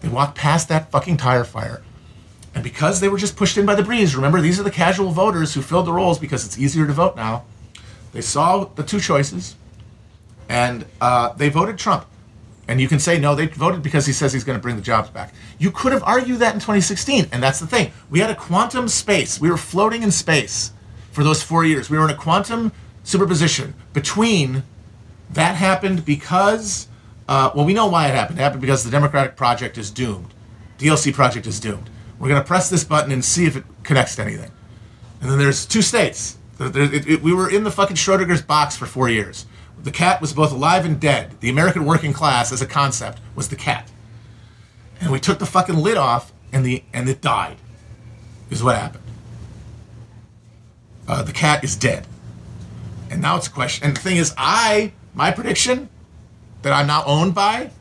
They walk past that fucking tire fire. And because they were just pushed in by the breeze, remember, these are the casual voters who filled the rolls because it's easier to vote now. They saw the two choices and uh, they voted Trump. And you can say, no, they voted because he says he's going to bring the jobs back. You could have argued that in 2016. And that's the thing. We had a quantum space. We were floating in space for those four years. We were in a quantum superposition between that happened because uh, well, we know why it happened. It happened because the Democratic project is doomed. DLC project is doomed. We're going to press this button and see if it connects to anything. And then there's two states. There, it, it, we were in the fucking Schrodinger's box for four years. The cat was both alive and dead. The American working class, as a concept, was the cat. And we took the fucking lid off, and the and it died. Is what happened. Uh, the cat is dead. And now it's a question. And the thing is, I my prediction that I'm now owned by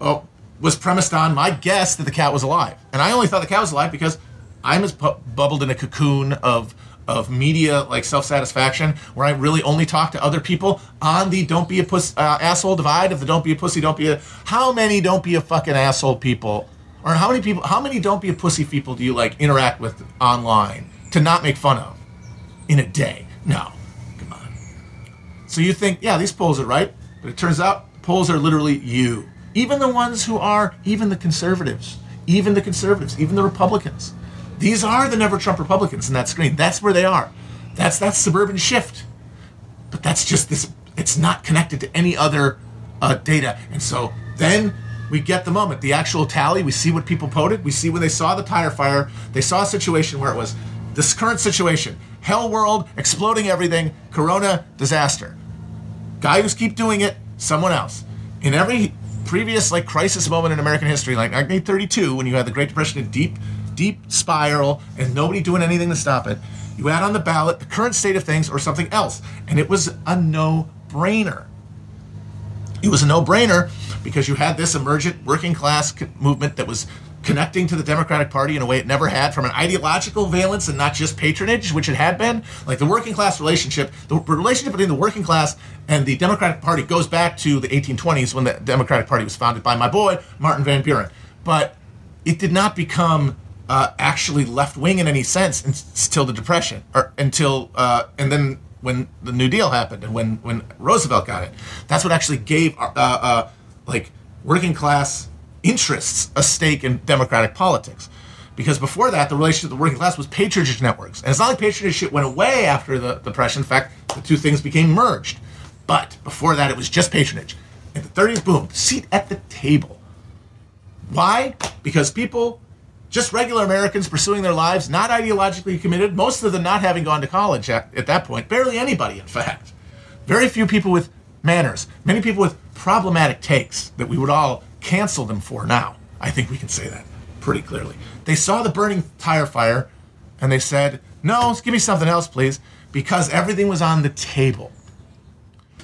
oh, was premised on my guess that the cat was alive. And I only thought the cat was alive because I'm as pu- bubbled in a cocoon of of media like self satisfaction where I really only talk to other people on the don't be a puss uh, asshole divide of the don't be a pussy don't be a how many don't be a fucking asshole people or how many people how many don't be a pussy people do you like interact with online to not make fun of in a day no come on so you think yeah these polls are right but it turns out polls are literally you. Even the ones who are, even the conservatives, even the conservatives, even the Republicans. These are the never Trump Republicans in that screen. That's where they are. That's that suburban shift. But that's just this, it's not connected to any other uh, data. And so then we get the moment, the actual tally. We see what people voted. We see when they saw the tire fire, they saw a situation where it was this current situation hell world, exploding everything, corona, disaster. Guy who's keep doing it, someone else. In every previous like crisis moment in American history, like 1932, when you had the Great Depression, a deep, deep spiral, and nobody doing anything to stop it, you add on the ballot the current state of things or something else, and it was a no-brainer. It was a no-brainer because you had this emergent working class movement that was connecting to the Democratic Party in a way it never had from an ideological valence and not just patronage, which it had been. Like the working class relationship, the relationship between the working class and the Democratic Party goes back to the 1820s when the Democratic Party was founded by my boy, Martin Van Buren. But it did not become uh, actually left wing in any sense until the Depression, or until, uh, and then when the New Deal happened and when, when Roosevelt got it. That's what actually gave, uh, uh like, working class interests a stake in democratic politics. Because before that, the relationship with the working class was patronage networks. And it's not like patronage shit went away after the Depression. In fact, the two things became merged. But before that, it was just patronage. In the 30s, boom, seat at the table. Why? Because people, just regular Americans pursuing their lives, not ideologically committed, most of them not having gone to college at, at that point, barely anybody, in fact. Very few people with manners, many people with problematic takes that we would all cancel them for now. I think we can say that pretty clearly. They saw the burning tire fire and they said, No, give me something else, please, because everything was on the table.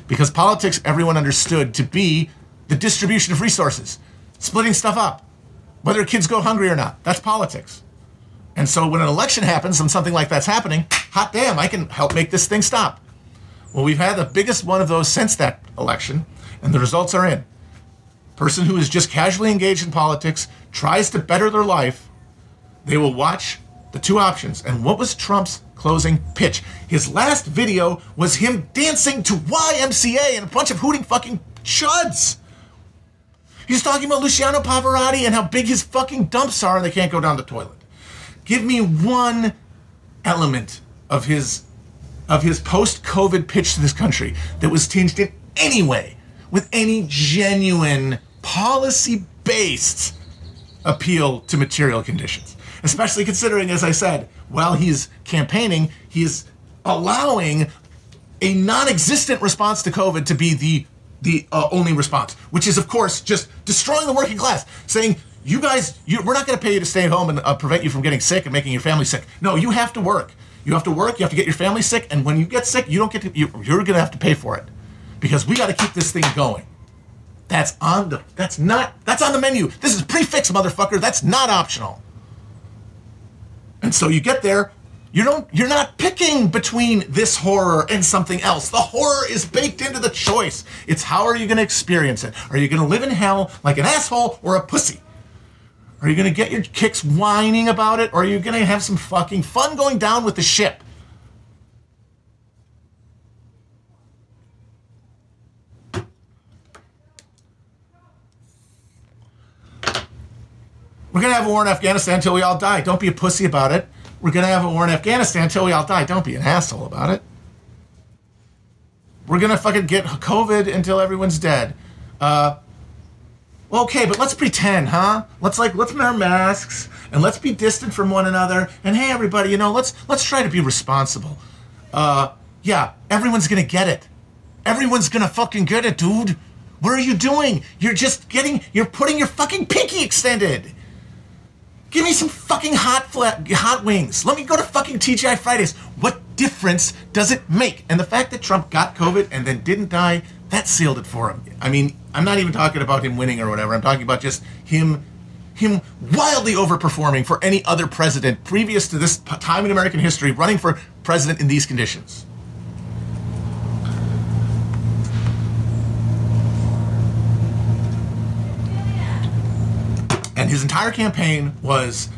Because politics, everyone understood to be the distribution of resources, splitting stuff up, whether kids go hungry or not. That's politics. And so when an election happens and something like that's happening, hot damn, I can help make this thing stop. Well, we've had the biggest one of those since that election, and the results are in person who is just casually engaged in politics tries to better their life, they will watch the two options. And what was Trump's closing pitch? His last video was him dancing to YMCA and a bunch of hooting fucking chuds. He's talking about Luciano Pavarotti and how big his fucking dumps are and they can't go down the toilet. Give me one element of his of his post-COVID pitch to this country that was tinged in any way with any genuine policy based appeal to material conditions. Especially considering, as I said, while he's campaigning, he's allowing a non-existent response to COVID to be the the uh, only response, which is of course just destroying the working class, saying you guys, you, we're not going to pay you to stay home and uh, prevent you from getting sick and making your family sick. No, you have to work. You have to work. You have to get your family sick, and when you get sick, you don't get to. You, you're going to have to pay for it because we got to keep this thing going. That's on the. That's not. That's on the menu. This is prix fixe, motherfucker. That's not optional. And so you get there, you don't you're not picking between this horror and something else. The horror is baked into the choice. It's how are you going to experience it? Are you going to live in hell like an asshole or a pussy? Are you going to get your kicks whining about it or are you going to have some fucking fun going down with the ship? We're going to have a war in Afghanistan until we all die. Don't be a pussy about it. We're going to have a war in Afghanistan until we all die. Don't be an asshole about it. We're going to fucking get COVID until everyone's dead. Uh, okay, but let's pretend, huh? Let's like let's wear masks and let's be distant from one another. And hey, everybody, you know, let's let's try to be responsible. Uh, yeah, everyone's gonna get it. Everyone's gonna fucking get it, dude. What are you doing? You're just getting, you're putting your fucking pinky extended. Give me some fucking hot hot wings. Let me go to fucking TGI Fridays. What difference does it make? And the fact that Trump got COVID and then didn't die, that sealed it for him. I mean, I'm not even talking about him winning or whatever. I'm talking about just him him wildly overperforming for any other president previous to this time in American history running for president in these conditions. And his entire campaign was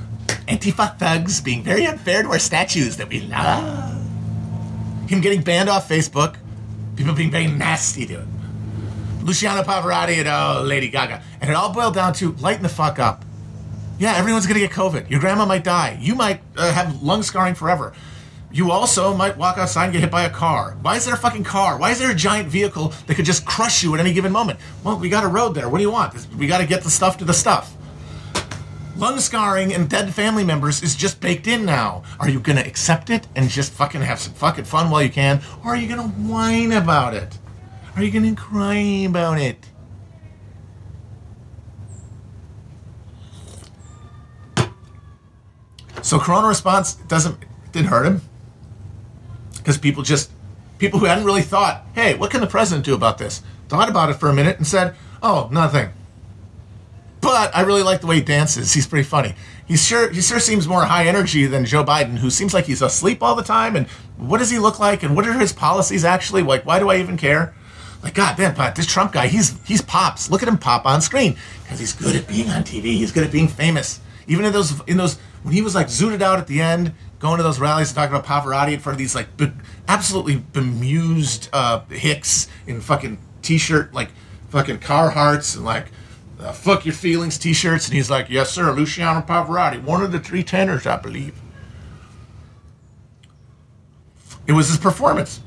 Antifa thugs being very unfair to our statues that we love. Him getting banned off Facebook, people being very nasty to him. Luciano Pavarotti and oh, Lady Gaga. And it all boiled down to lighten the fuck up. Yeah, everyone's gonna get COVID. Your grandma might die. You might uh, have lung scarring forever. You also might walk outside and get hit by a car. Why is there a fucking car? Why is there a giant vehicle that could just crush you at any given moment? Well, we got a road there. What do you want? We got to get the stuff to the stuff. Lung scarring and dead family members is just baked in now. Are you gonna accept it and just fucking have some fucking fun while you can? Or are you gonna whine about it? Are you gonna cry about it? So corona response doesn't didn't hurt him because people just people who hadn't really thought, hey, what can the president do about this? Thought about it for a minute and said, oh, nothing. But I really like the way he dances. He's pretty funny. He sure he sure seems more high energy than Joe Biden, who seems like he's asleep all the time. And what does he look like? And what are his policies actually? Like, why do I even care? Like, God damn, but this Trump guy, he's he's pops. Look at him pop on screen because he's good at being on TV. He's good at being famous. Even in those in those when he was like zooted out at the end, going to those rallies and talking about Pavarotti in front of these like be, absolutely bemused uh, hicks in fucking t-shirt like fucking Carhartts and like uh, fuck your feelings t-shirts and he's like yes sir luciano pavarotti one of the three tenors i believe. It was his performance.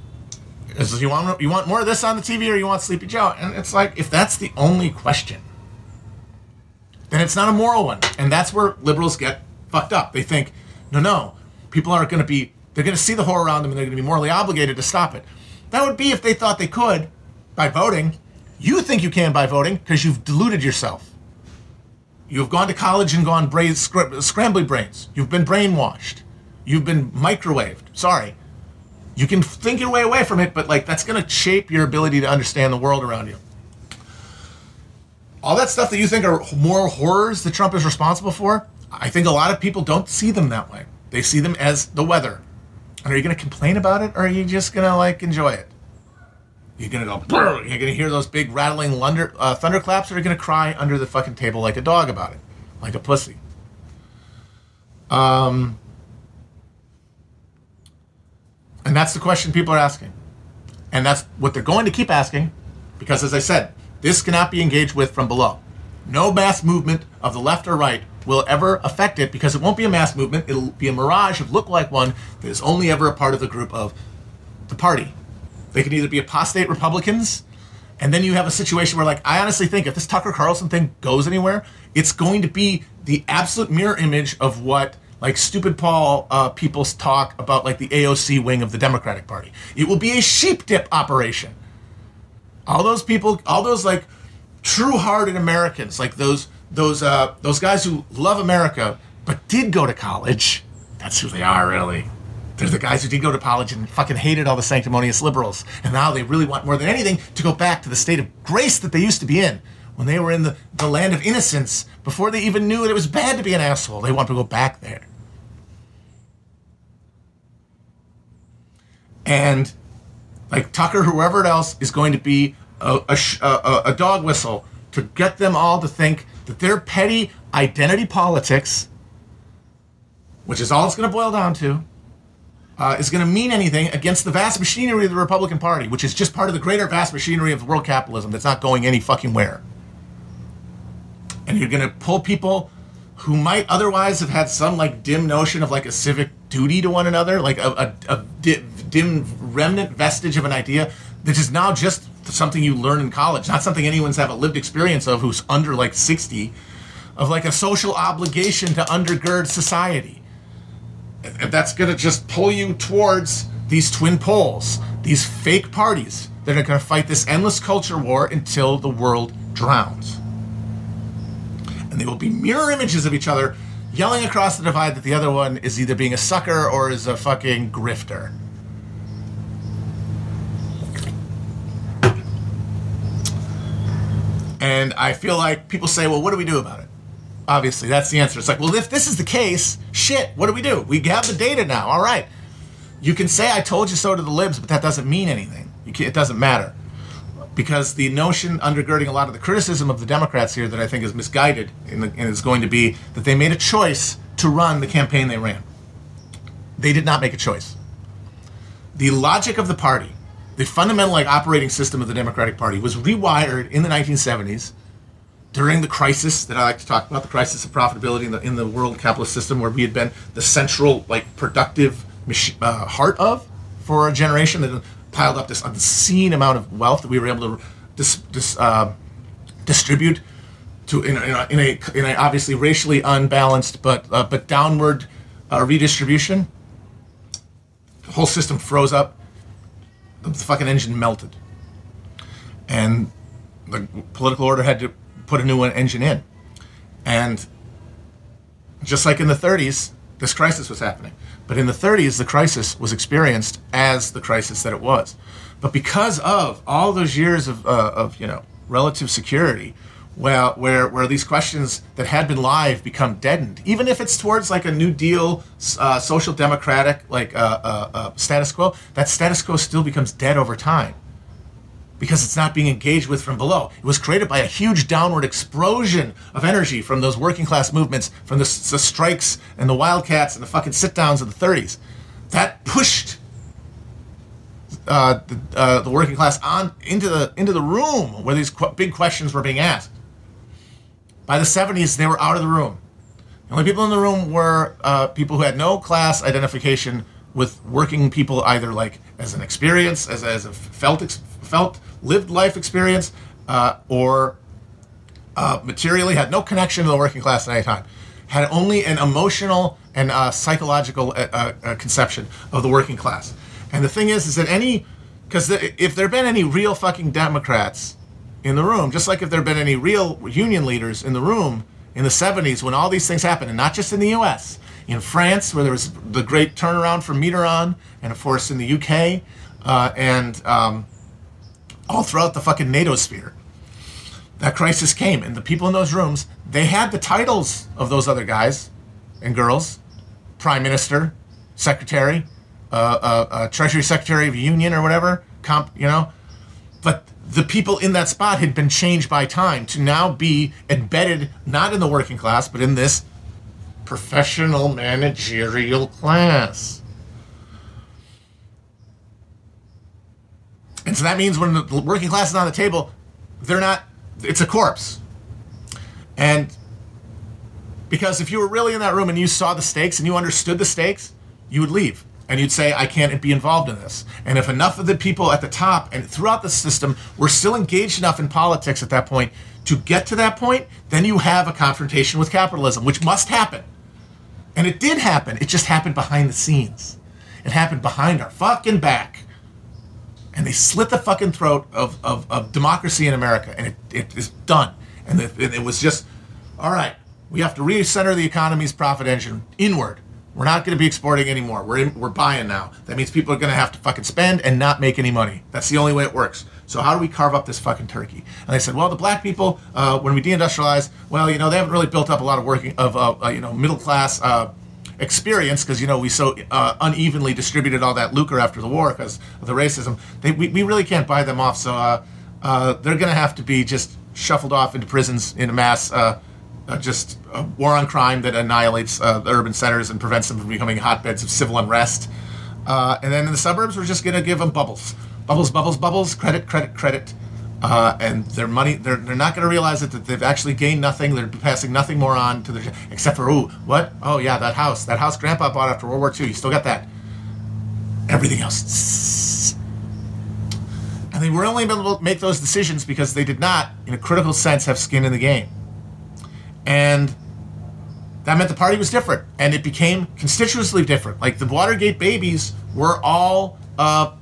Is you want you want more of this on the tv or you want sleepy joe? And it's like if that's the only question then it's not a moral one. And that's where liberals get fucked up. They think no no people aren't going to be they're going to see the horror around them and they're going to be morally obligated to stop it. That would be if they thought they could by voting you think you can by voting because you've deluded yourself. You've gone to college and gone bra- scr- scrambly brains. You've been brainwashed. You've been microwaved. Sorry. You can think your way away from it, but like that's going to shape your ability to understand the world around you. All that stuff that you think are moral horrors that Trump is responsible for, I think a lot of people don't see them that way. They see them as the weather. And are you going to complain about it or are you just going to like enjoy it? You're gonna go. Brr, you're gonna hear those big rattling thunder, uh, thunderclaps, or you're gonna cry under the fucking table like a dog about it, like a pussy. Um, and that's the question people are asking, and that's what they're going to keep asking, because as I said, this cannot be engaged with from below. No mass movement of the left or right will ever affect it because it won't be a mass movement. It'll be a mirage of look like one that is only ever a part of the group of the party they can either be apostate Republicans And then you have a situation where, like, I honestly think if this Tucker Carlson thing goes anywhere, it's going to be the absolute mirror image of what like stupid Paul uh, people talk about like the AOC wing of the Democratic Party. It will be a sheep dip operation. All those people, all those like true-hearted Americans, like those those uh, those guys who love America but did go to college. That's who they are, really. They're the guys who did go to college and fucking hated all the sanctimonious liberals, and now they really want more than anything to go back to the state of grace that they used to be in when they were in the, the land of innocence before they even knew that it was bad to be an asshole. They want to go back there. and like Tucker, whoever else is going to be a, a, a, a, dog whistle to get them all to think that their petty identity politics, which is all it's going to boil down to, uh, is going to mean anything against the vast machinery of the Republican Party, which is just part of the greater vast machinery of world capitalism that's not going any fucking where. And you're going to pull people who might otherwise have had some like dim notion of like a civic duty to one another, like a, a, a dim remnant vestige of an idea that is now just something you learn in college, not something anyone's have a lived experience of who's under like 60, of like a social obligation to undergird society. That's going to just pull you towards these twin poles, these fake parties that are going to fight this endless culture war until the world drowns. And they will be mirror images of each other yelling across the divide that the other one is either being a sucker or is a fucking grifter. And I feel like people say, well, what do we do about it? Obviously, that's the answer. It's like, well, if this is the case, shit, what do we do? We have the data now. All right. You can say, I told you so to the libs, but that doesn't mean anything. it doesn't matter. Because the notion undergirding a lot of the criticism of the Democrats here that I think is misguided and is going to be that they made a choice to run the campaign they ran. They did not make a choice. The logic of the party the fundamental like operating system of the Democratic Party was rewired in the 1970s during the crisis that I like to talk about, the crisis of profitability in the in the world capitalist system, where we had been the central like productive uh, heart of for a generation that piled up this obscene amount of wealth that we were able to dis, dis, uh, distribute to in a, in a, in a, in a obviously racially unbalanced but uh, but downward uh, redistribution. The whole system froze up the fucking engine melted, and the political order had to put a new engine in, and just like in the 30s, this crisis was happening. But in the 30s, the crisis was experienced as the crisis that it was. But because of all those years of, uh, of you know relative security, where, where where these questions that had been live become deadened, even if it's towards like a New Deal, uh, social democratic like uh, uh, uh, status quo, that status quo still becomes dead over time because it's not being engaged with from below. It was created by a huge downward explosion of energy from those working class movements, from the, the strikes and the wildcats and the fucking sit downs of the 30s. That pushed uh, the, uh, the, working class on into the into the room where these qu- big questions were being asked. By the 70s, they were out of the room. The only people in the room were uh, people who had no class identification with working people, either like as an experience, as, as a felt, felt lived life experience, uh, or uh, materially had no connection to the working class at any time. Had only an emotional and uh, psychological uh, uh, conception of the working class. And the thing is, is that any, because if there had been any real fucking Democrats in the room, just like if there had been any real union leaders in the room in the 70s when all these things happened, and not just in the US, in France, where there was the great turnaround for Mitterrand, and of course in the UK, uh, and um, all throughout the fucking NATO sphere. That crisis came, and the people in those rooms, they had the titles of those other guys and girls prime minister, secretary, uh, uh, uh treasury secretary of union or whatever, comp, you know. But the people in that spot had been changed by time to now be embedded not in the working class but in this professional managerial class. And so that means when the working class is on the table, they're not, it's a corpse. And because if you were really in that room and you saw the stakes and you understood the stakes, you would leave. and you'd say, I can't be involved in this. And if enough of the people at the top and throughout the system were still engaged enough in politics at that point to get to that point, then you have a confrontation with capitalism, which must happen. And it did happen. It just happened behind the scenes. It happened behind our fucking back. And they slit the fucking throat of, of, of democracy in America. And it, it is done. And it, it was just, all right, we have to recenter the economy's profit engine inward. We're not going to be exporting anymore. We're in, we're buying now. That means people are going to have to fucking spend and not make any money. That's the only way it works. So how do we carve up this fucking turkey? And they said, well, the black people, uh, when we deindustrialize, well, you know, they haven't really built up a lot of working of uh, uh, you know middle class uh, experience because you know we so uh, unevenly distributed all that lucre after the war because of the racism. They, we, we really can't buy them off. So uh, they're going to have to be just shuffled off into prisons in a mass uh, just a war on crime that annihilates uh, the urban centers and prevents them from becoming hotbeds of civil unrest. Uh, and then in the suburbs, we're just going to give them bubbles, bubbles, bubbles, bubbles, credit, credit, credit. Uh, and their money, they're, they're not going to realize it, that they've actually gained nothing. They're passing nothing more on to the, except for, ooh, what? Oh, yeah, that house. That house grandpa bought after World War II. You still got that. Everything else. And they were only able to make those decisions because they did not, in a critical sense, have skin in the game. And that meant the party was different and it became constitutively different. Like the Watergate babies were all, uh,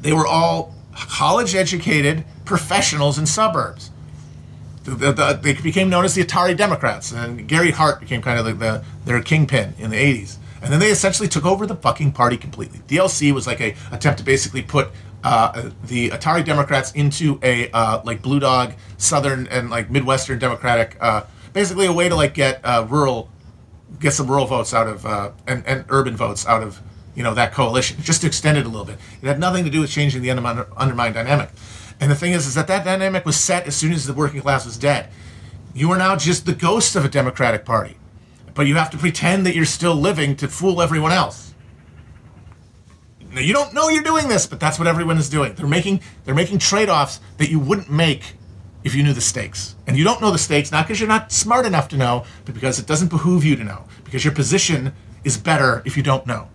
they were all college educated professionals in suburbs. The, the, the, they became known as the Atari Democrats, and Gary Hart became kind of like the, their kingpin in the 80s. And then they essentially took over the fucking party completely. DLC was like a attempt to basically put uh, the Atari Democrats into a uh, like blue dog Southern and like Midwestern Democratic uh, basically a way to like get uh, rural, get some rural votes out of uh, and, and urban votes out of you know that coalition, just to extend it a little bit. It had nothing to do with changing the undermine, undermine dynamic. And the thing is, is that that dynamic was set as soon as the working class was dead. You are now just the ghost of a Democratic Party, but you have to pretend that you're still living to fool everyone else. Now, you don't know you're doing this, but that's what everyone is doing. They're making they're making trade-offs that you wouldn't make if you knew the stakes. And you don't know the stakes, not because you're not smart enough to know, but because it doesn't behoove you to know. Because your position is better if you don't know.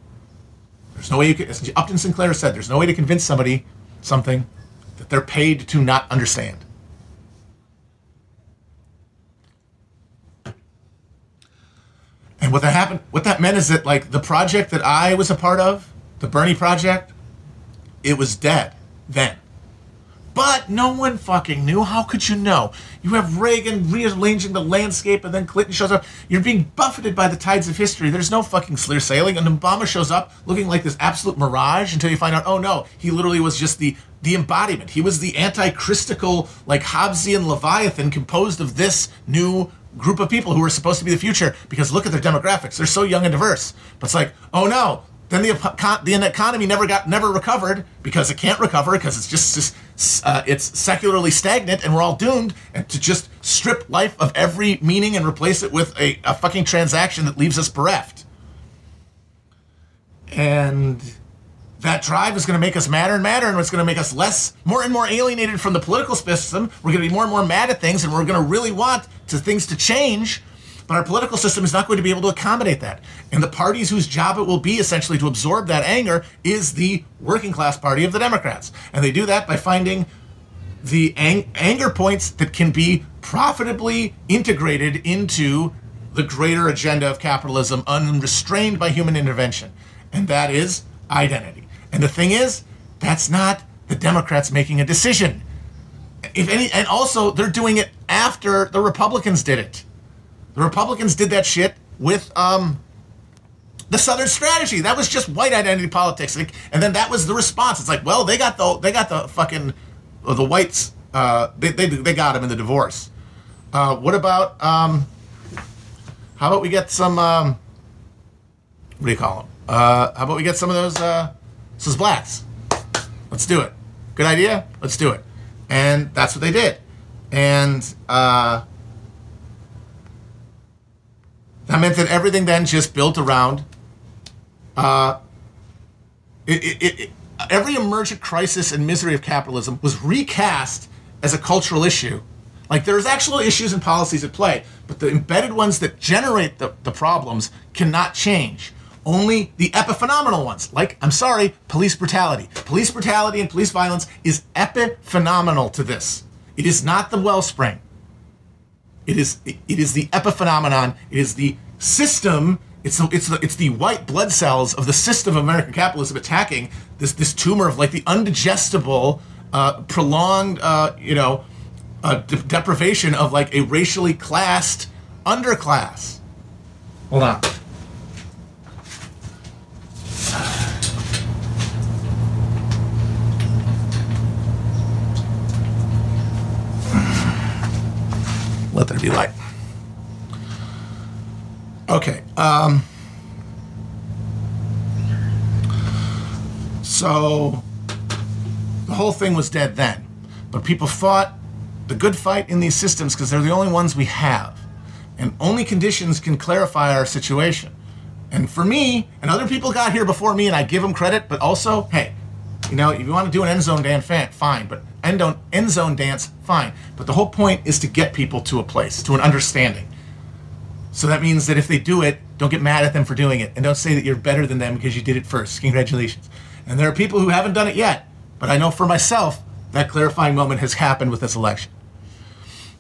There's no way you can, as Upton Sinclair said, there's no way to convince somebody something that they're paid to not understand. And what that happened, what that meant is that like the project that I was a part of, the Bernie project, it was dead then. But no one fucking knew. How could you know? You have Reagan rearranging the landscape and then Clinton shows up. You're being buffeted by the tides of history. There's no fucking clear sailing. And Obama shows up looking like this absolute mirage until you find out, oh no, he literally was just the the embodiment. He was the anti-Christical, like Hobbesian Leviathan composed of this new group of people who are supposed to be the future because look at their demographics. They're so young and diverse. But it's like, oh no, then the, the economy never got never recovered because it can't recover because it's just, just uh, it's secularly stagnant and we're all doomed and to just strip life of every meaning and replace it with a, a fucking transaction that leaves us bereft. And that drive is going to make us madder and madder, and it's going to make us less, more and more alienated from the political system. We're going to be more and more mad at things, and we're going to really want to things to change but our political system is not going to be able to accommodate that. And the parties whose job it will be essentially to absorb that anger is the working class party of the Democrats. And they do that by finding the ang- anger points that can be profitably integrated into the greater agenda of capitalism unrestrained by human intervention. And that is identity. And the thing is, that's not the Democrats making a decision. If any, and also they're doing it after the Republicans did it. The Republicans did that shit with um, the Southern strategy. That was just white identity politics, and then that was the response. It's like, well, they got the they got the fucking the whites. Uh, they, they they got him in the divorce. Uh, what about um, how about we get some um, what do you call them? Uh, how about we get some of those uh, blacks? Let's do it. Good idea. Let's do it. And that's what they did. And uh, that meant that everything then just built around uh, it, it, it, every emergent crisis and misery of capitalism was recast as a cultural issue. Like there's actual issues and policies at play, but the embedded ones that generate the, the problems cannot change. Only the epiphenomenal ones, like, I'm sorry, police brutality. Police brutality and police violence is epiphenomenal to this. It is not the wellspring. It is it is the epiphenomenon. It is the system. It's the, it's the it's the white blood cells of the system of American capitalism attacking this this tumor of like the undigestible, uh, prolonged, uh, you know, uh, de- deprivation of like a racially classed underclass. Hold on. Let there be light. Okay. Um, so the whole thing was dead then, but people fought the good fight in these systems because they're the only ones we have, and only conditions can clarify our situation. And for me, and other people got here before me, and I give them credit, but also, hey, you know, if you want to do an end zone dance, fine, but end zone, end zone dance, fine. But the whole point is to get people to a place, to an understanding. So that means that if they do it, don't get mad at them for doing it, and don't say that you're better than them because you did it first. Congratulations. And there are people who haven't done it yet, but I know for myself that clarifying moment has happened with this election.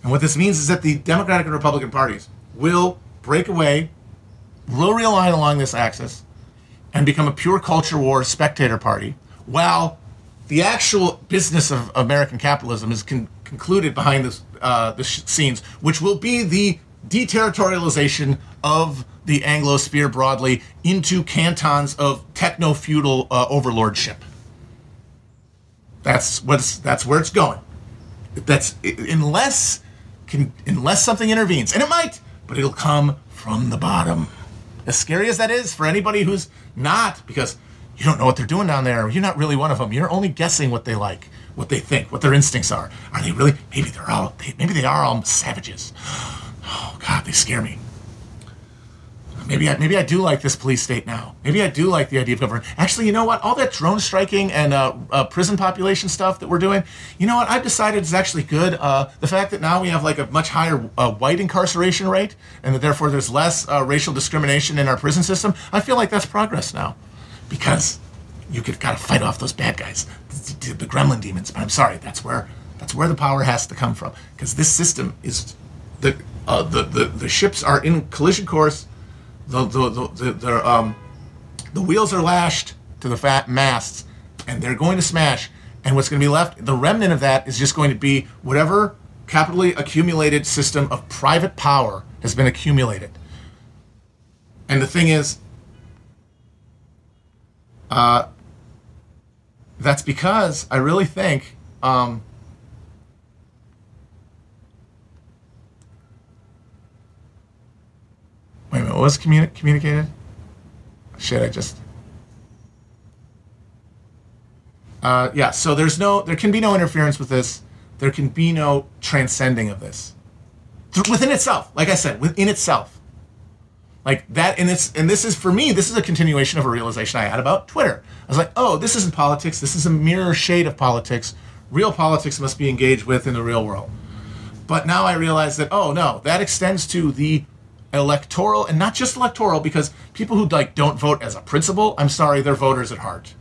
And what this means is that the Democratic and Republican parties will break away, will realign along this axis, and become a pure culture war spectator party, while the actual business of American capitalism is con- concluded behind this, uh, the sh- scenes, which will be the deterritorialization of the Anglo sphere broadly into cantons of techno feudal uh, overlordship. That's what's that's where it's going. That's unless can unless something intervenes, and it might, but it'll come from the bottom. As scary as that is for anybody who's not, because you don't know what they're doing down there. You're not really one of them. You're only guessing what they like, what they think, what their instincts are. Are they really? Maybe they're all. They, maybe they are all savages. Oh God, they scare me. Maybe I, maybe I do like this police state now. Maybe I do like the idea of government. Actually, you know what? All that drone striking and uh, uh, prison population stuff that we're doing, you know what? I've decided is actually good. Uh, the fact that now we have like a much higher uh, white incarceration rate, and that therefore there's less uh, racial discrimination in our prison system. I feel like that's progress now, because you could gotta fight off those bad guys, the, the gremlin demons. But I'm sorry, that's where that's where the power has to come from, because this system is the uh, the, the the ships are in collision course the the the, the, the, um, the wheels are lashed to the fat masts, and they're going to smash. And what's going to be left, the remnant of that is just going to be whatever capitally accumulated system of private power has been accumulated. And the thing is, uh, that's because I really think um, Wait a minute, what was communi- communicated? Shit, I just. Uh, yeah, so there's no, there can be no interference with this. There can be no transcending of this within itself. Like I said, within itself. Like that, and it's, and this is for me. This is a continuation of a realization I had about Twitter. I was like, oh, this isn't politics. This is a mirror shade of politics. Real politics must be engaged with in the real world. But now I realize that, oh no, that extends to the electoral and not just electoral because people who like don't vote as a principle i'm sorry they're voters at heart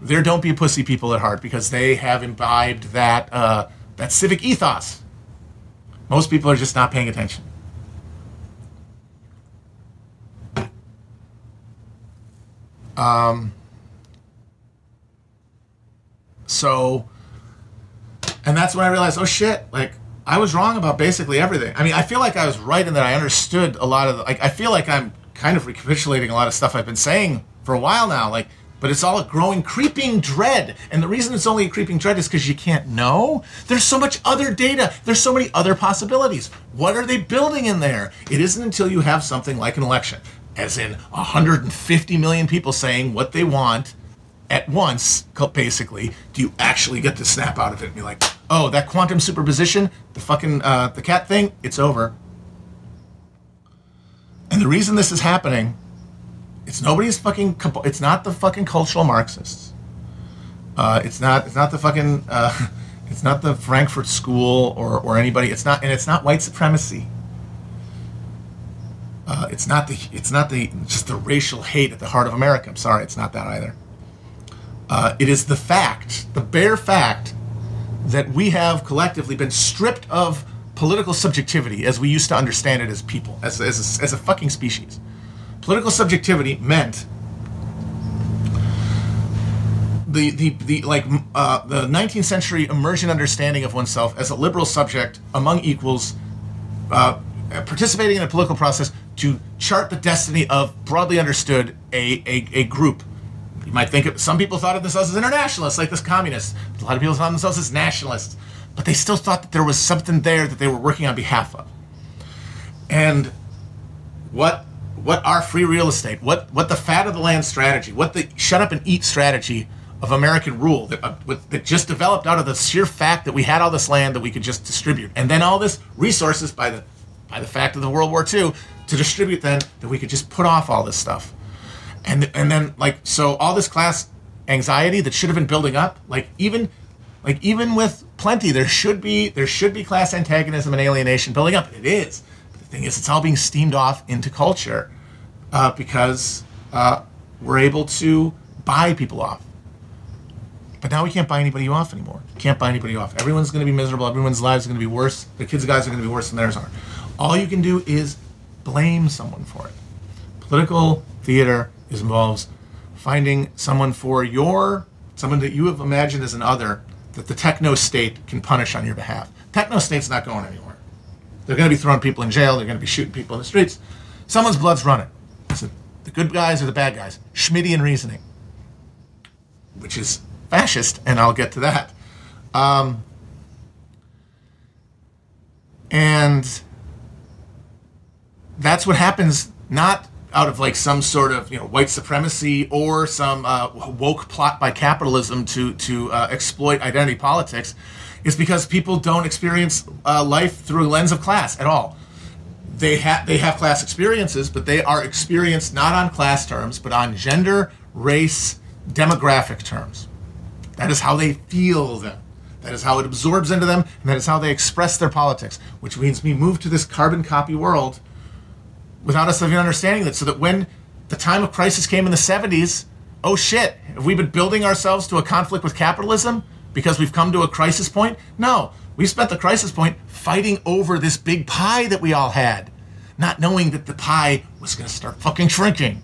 they're don't be pussy people at heart because they have imbibed that uh, that civic ethos most people are just not paying attention um so and that's when i realized oh shit like I was wrong about basically everything. I mean, I feel like I was right in that I understood a lot of the, like I feel like I'm kind of recapitulating a lot of stuff I've been saying for a while now like but it's all a growing creeping dread. And the reason it's only a creeping dread is because you can't know? There's so much other data. There's so many other possibilities. What are they building in there? It isn't until you have something like an election as in 150 million people saying what they want at once basically do you actually get to snap out of it and be like oh, that quantum superposition, the fucking uh, the cat thing, it's over. And the reason this is happening, it's nobody's fucking. It's not the fucking cultural Marxists. Uh, it's not. It's not the fucking. Uh, it's not the Frankfurt School or or anybody. It's not, and it's not white supremacy. Uh, it's not the it's not the just the racial hate at the heart of America. I'm sorry, it's not that either. Uh, it is the fact, the bare fact, that we have collectively been stripped of political subjectivity as we used to understand it as people, as as a, as a fucking species. Political subjectivity meant the the, the like uh, the 19th century emergent understanding of oneself as a liberal subject among equals, uh, participating in a political process to chart the destiny of broadly understood a, a, a group. You might think some people thought of themselves as internationalists, like this communists. A lot of people thought of themselves as nationalists, but they still thought that there was something there that they were working on behalf of. And what what our free real estate, what what the fat of the land strategy, what the shut up and eat strategy of American rule that, uh, with, that just developed out of the sheer fact that we had all this land that we could just distribute, and then all this resources by the by the fact of the World War II to distribute then that we could just put off all this stuff, and and then like so all this class anxiety that should have been building up, like even like even with plenty, there should be there should be class antagonism and alienation building up. It is. But the thing is, it's all being steamed off into culture uh, because uh, we're able to buy people off. But now we can't buy anybody off anymore. Can't buy anybody off. Everyone's going to be miserable. Everyone's lives are going to be worse. The kids' guys are going to be worse than theirs are. All you can do is blame someone for it. Political theater involves finding someone for your someone that you have imagined as an other that the techno state can punish on your behalf. Techno state's not going anywhere. They're going to be throwing people in jail. They're going to be shooting people in the streets. Someone's blood's running. Listen, the good guys or the bad guys. Schmittian reasoning, which is fascist, and I'll get to that. Um, and that's what happens not out of like some sort of you know white supremacy or some uh, woke plot by capitalism to to uh, exploit identity politics is because people don't experience uh, life through a lens of class at all. They have they have class experiences but they are experienced not on class terms but on gender race demographic terms. That is how they feel them. That is how it absorbs into them and that is how they express their politics which means we move to this carbon copy world without us even understanding that. So that when the time of crisis came in the 70s, oh shit, have we been building ourselves to a conflict with capitalism because we've come to a crisis point? No, we spent the crisis point fighting over this big pie that we all had, not knowing that the pie was going to start fucking shrinking.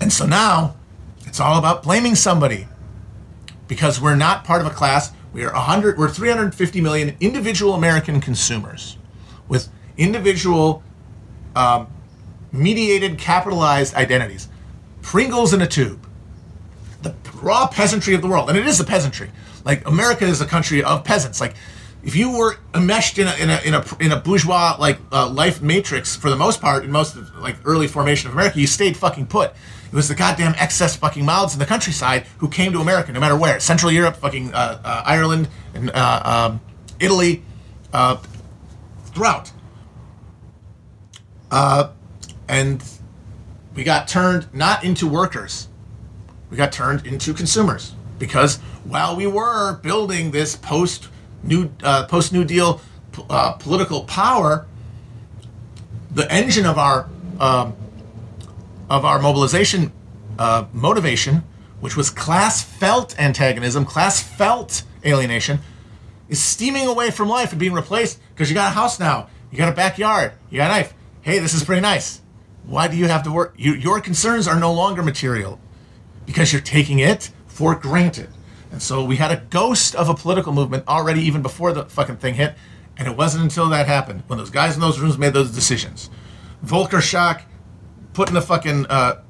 And so now it's all about blaming somebody because we're not part of a class we are 100, we're 350 million individual American consumers with individual um, mediated capitalized identities. Pringles in a tube. The raw peasantry of the world. And it is the peasantry. Like America is a country of peasants. Like if you were enmeshed in a, in a, in a, in a bourgeois like uh, life matrix for the most part in most of like early formation of America, you stayed fucking put. It was the goddamn excess fucking mouths in the countryside who came to America, no matter where. Central Europe, fucking uh, uh, Ireland, and uh, um, Italy, uh, throughout. Uh, and we got turned not into workers, we got turned into consumers because while we were building this post new uh, post New Deal political power, the engine of our um, of our mobilization uh, motivation, which was class felt antagonism, class felt alienation, is steaming away from life and being replaced because you got a house now, you got a backyard, you got a knife. Hey, this is pretty nice. Why do you have to work? You, your concerns are no longer material because you're taking it for granted. And so we had a ghost of a political movement already even before the fucking thing hit. And it wasn't until that happened when those guys in those rooms made those decisions. Volcker Shock putting the fucking uh,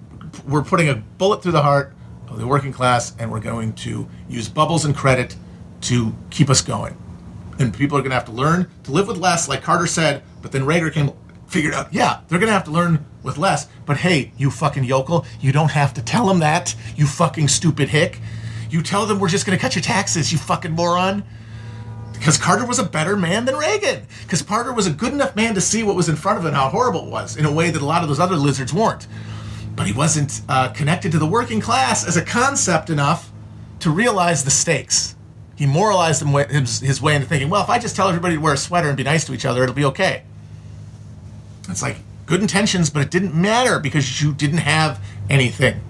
we're putting a bullet through the heart of the working class, and we're going to use bubbles and credit to keep us going. And people are going to have to learn to live with less, like Carter said. But then Reagan came figured out, yeah, they're going to have to learn with less. But hey, you fucking yokel, you don't have to tell them that. You fucking stupid hick. You tell them we're just going to cut your taxes. You fucking moron because Carter was a better man than Reagan. Because Carter was a good enough man to see what was in front of him and how horrible it was in a way that a lot of those other lizards weren't. But he wasn't uh, connected to the working class as a concept enough to realize the stakes. He moralized his way into thinking, well, if I just tell everybody to wear a sweater and be nice to each other, it'll be okay. It's like good intentions, but it didn't matter because you didn't have anything.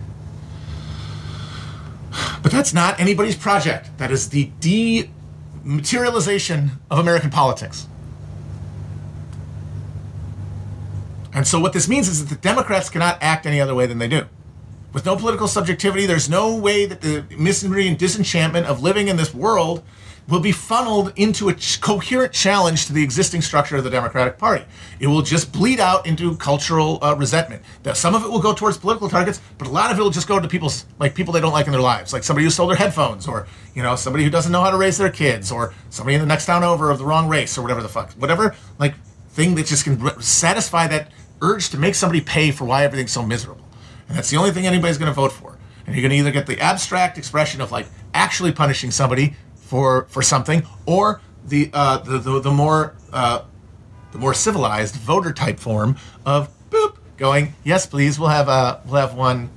But that's not anybody's project. That is the dematerialization of American politics. And so what this means is that the Democrats cannot act any other way than they do. With no political subjectivity, there's no way that the misery and disenchantment of living in this world will be funneled into a ch- coherent challenge to the existing structure of the Democratic Party. It will just bleed out into cultural uh, resentment. Now, some of it will go towards political targets, but a lot of it will just go to people's like people they don't like in their lives, like somebody who stole their headphones, or you know somebody who doesn't know how to raise their kids, or somebody in the next town over of the wrong race, or whatever the fuck, whatever like thing that just can re- satisfy that urge to make somebody pay for why everything's so miserable. And that's the only thing anybody's going to vote for. And you're going to either get the abstract expression of like actually punishing somebody for for something, or the uh, the, the the more uh, the more civilized voter type form of boop going yes please we'll have uh we'll have one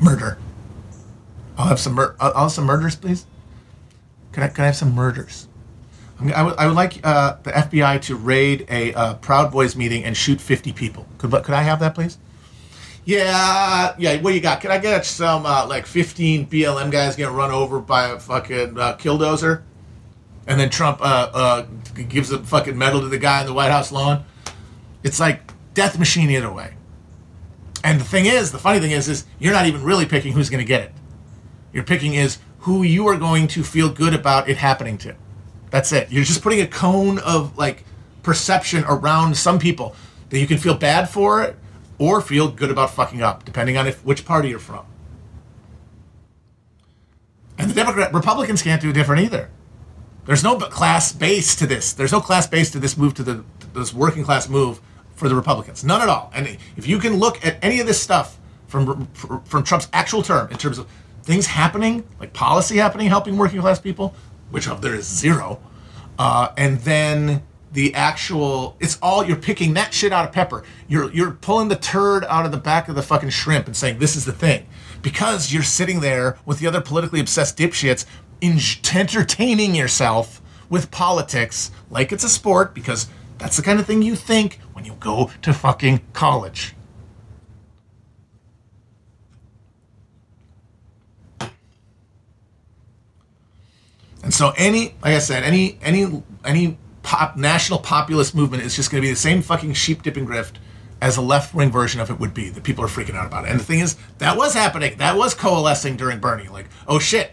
murder. I'll have some mur- I'll have some murders please. Can I can I have some murders? I would, I would like uh, the FBI to raid a uh, Proud Boys meeting and shoot 50 people. Could, could I have that, please? Yeah, yeah. What you got? Can I get some uh, like 15 BLM guys getting run over by a fucking uh, killdozer? And then Trump uh, uh, gives a fucking medal to the guy on the White House lawn. It's like death machine either way. And the thing is, the funny thing is, is you're not even really picking who's going to get it. You're picking is who you are going to feel good about it happening to. That's it. You're just putting a cone of like perception around some people that you can feel bad for it or feel good about fucking up, depending on if which party you're from. And the Democrat Republicans can't do different either. There's no class base to this. There's no class base to this move to the to this working class move for the Republicans. None at all. And if you can look at any of this stuff from from Trump's actual term in terms of things happening, like policy happening, helping working class people, which of there is zero, uh, and then the actual it's all you're picking that shit out of pepper. You're you're pulling the turd out of the back of the fucking shrimp and saying this is the thing because you're sitting there with the other politically obsessed dipshits in, entertaining yourself with politics like it's a sport because that's the kind of thing you think when you go to fucking college. And so any, like I said, any any any pop national populist movement is just going to be the same fucking sheep dipping grift as a left wing version of it would be. That people are freaking out about it. And the thing is, that was happening. That was coalescing during Bernie. Like, oh shit,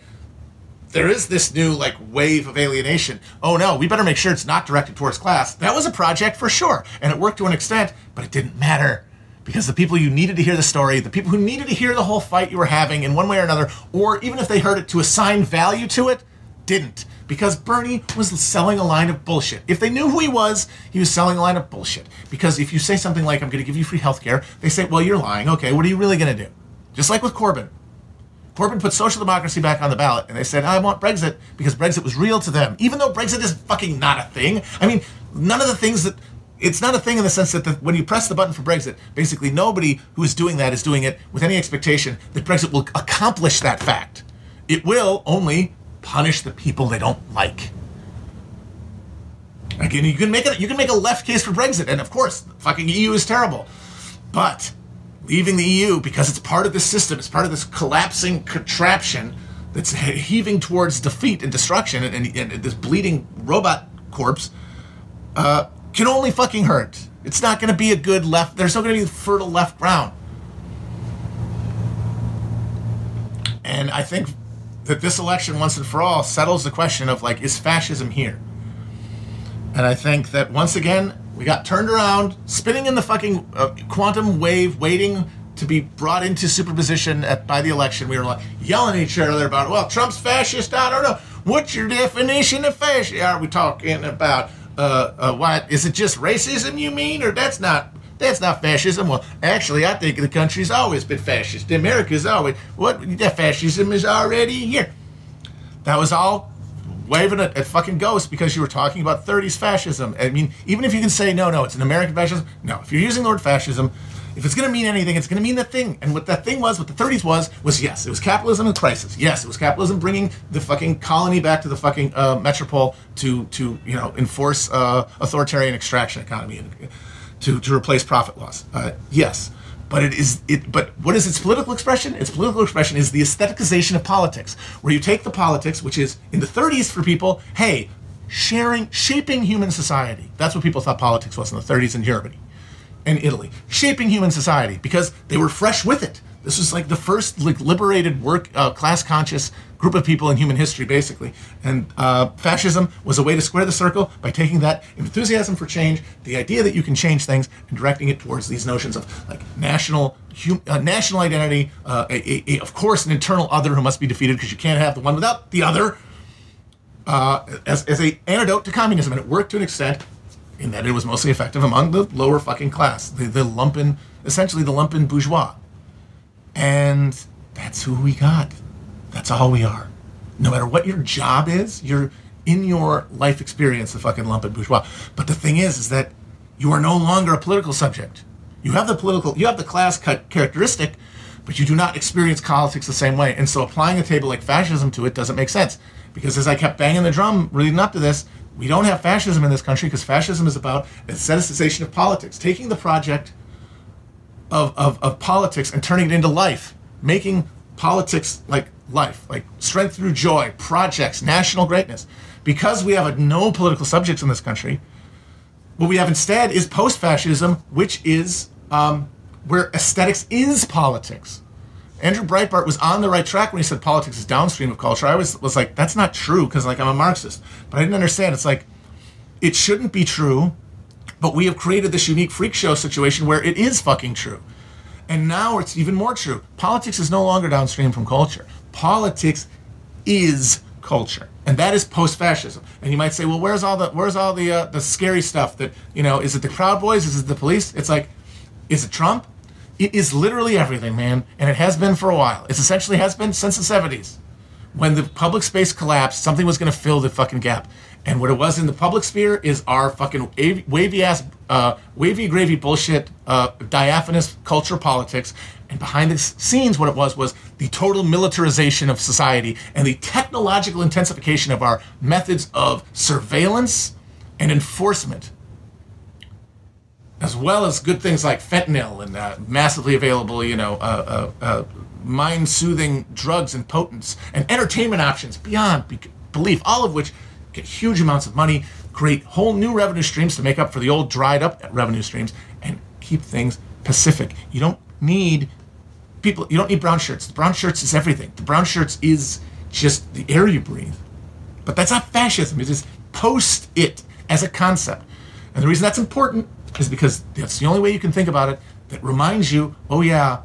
there is this new like wave of alienation. Oh no, we better make sure it's not directed towards class. That was a project for sure, and it worked to an extent, but it didn't matter because the people you needed to hear the story, the people who needed to hear the whole fight you were having in one way or another, or even if they heard it to assign value to it, didn't. Because Bernie was selling a line of bullshit. If they knew who he was, he was selling a line of bullshit. Because if you say something like, I'm going to give you free health care, they say, well, you're lying. Okay, what are you really going to do? Just like with Corbyn. Corbyn put social democracy back on the ballot, and they said, I want Brexit because Brexit was real to them, even though Brexit is fucking not a thing. I mean, none of the things that. It's not a thing in the sense that the, when you press the button for Brexit, basically nobody who is doing that is doing it with any expectation that Brexit will accomplish that fact. It will only punish the people they don't like. Again, you can make it. You can make a left case for Brexit, and of course, fucking EU is terrible. But leaving the EU because it's part of this system, it's part of this collapsing contraption that's heaving towards defeat and destruction, and, and, and this bleeding robot corpse uh, can only fucking hurt. It's not going to be a good left. There's not going to be fertile left ground. And I think that this election, once and for all, settles the question of like, is fascism here? And I think that once again, we got turned around, spinning in the fucking uh, quantum wave, waiting to be brought into superposition at, by the election. We were like yelling at each other about, well, Trump's fascist. I don't know. What's your definition of fascist? Are we talking about uh, uh, what? Is it just racism you mean, or that's not? That's not fascism. Well, actually, I think the country's always been fascist. America's always what? That fascism is already here. That was all waving at, fucking ghosts because you were talking about 30s fascism. I mean, even if you can say no, no, it's an American fascism. No, if you're using the word fascism, if it's going to mean anything, it's going to mean that thing. And what that thing was, what the 30s was, was yes, it was capitalism in crisis. Yes, it was capitalism bringing the fucking colony back to the fucking uh, metropole to to you know enforce uh, authoritarian extraction economy and to to replace profit loss. Uh, yes. But it is it. But what is its political expression? Its political expression is the aestheticization of politics, where you take the politics, which is in the 30s for people. Hey, sharing, shaping human society. That's what people thought politics was in the 30s in Germany and Italy, shaping human society because they were fresh with it. This was like the first like liberated work uh, class conscious group of people in human history, basically. And uh, fascism was a way to square the circle by taking that enthusiasm for change, the idea that you can change things, and directing it towards these notions of like national hum, uh, national identity, uh, a, a, a, of course, an internal other who must be defeated because you can't have the one without the other. Uh, as, as a antidote to communism, and it worked to an extent in that it was mostly effective among the lower fucking class, the, the lumpen, essentially the lumpen bourgeois. And that's who we got. That's all we are. No matter what your job is, you're in your life experience the fucking lumpen bourgeois. But the thing is, is that you are no longer a political subject. You have the political, you have the class characteristic, but you do not experience politics the same way. And so applying a table like fascism to it doesn't make sense. Because as I kept banging the drum leading up to this, we don't have fascism in this country because fascism is about aestheticization of politics, taking the project of, of, of politics and turning it into life, making politics like life, like strength through joy, projects, national greatness. Because we have a, no political subjects in this country, what we have instead is post fascism, which is um, where aesthetics is politics. Andrew Breitbart was on the right track when he said politics is downstream of culture. I was was like, that's not true because like I'm a Marxist, but I didn't understand. It's like it shouldn't be true, but we have created this unique freak show situation where it is fucking true, and now it's even more true. Politics is no longer downstream from culture. Politics is culture, and that is post-fascism. And you might say, well, where's all the where's all the uh, the scary stuff that you know? Is it the Proud Boys? Is it the police? It's like, is it Trump? It is literally everything, man, and it has been for a while. It essentially has been since the 70s. When the public space collapsed, something was going to fill the fucking gap. And what it was in the public sphere is our fucking wavy ass, uh, wavy gravy bullshit, uh, diaphanous culture politics. And behind the scenes, what it was was the total militarization of society and the technological intensification of our methods of surveillance and enforcement as well as good things like fentanyl and uh, massively available, you know, uh, uh, uh mind soothing drugs and potents and entertainment options beyond be- belief, all of which get huge amounts of money, create whole new revenue streams to make up for the old dried up revenue streams, and keep things pacific. You don't need people, you don't need brown shirts. The brown shirts is everything. The brown shirts is just the air you breathe. But that's not fascism, it is post it as a concept. And the reason that's important is because that's the only way you can think about it that reminds you, oh yeah,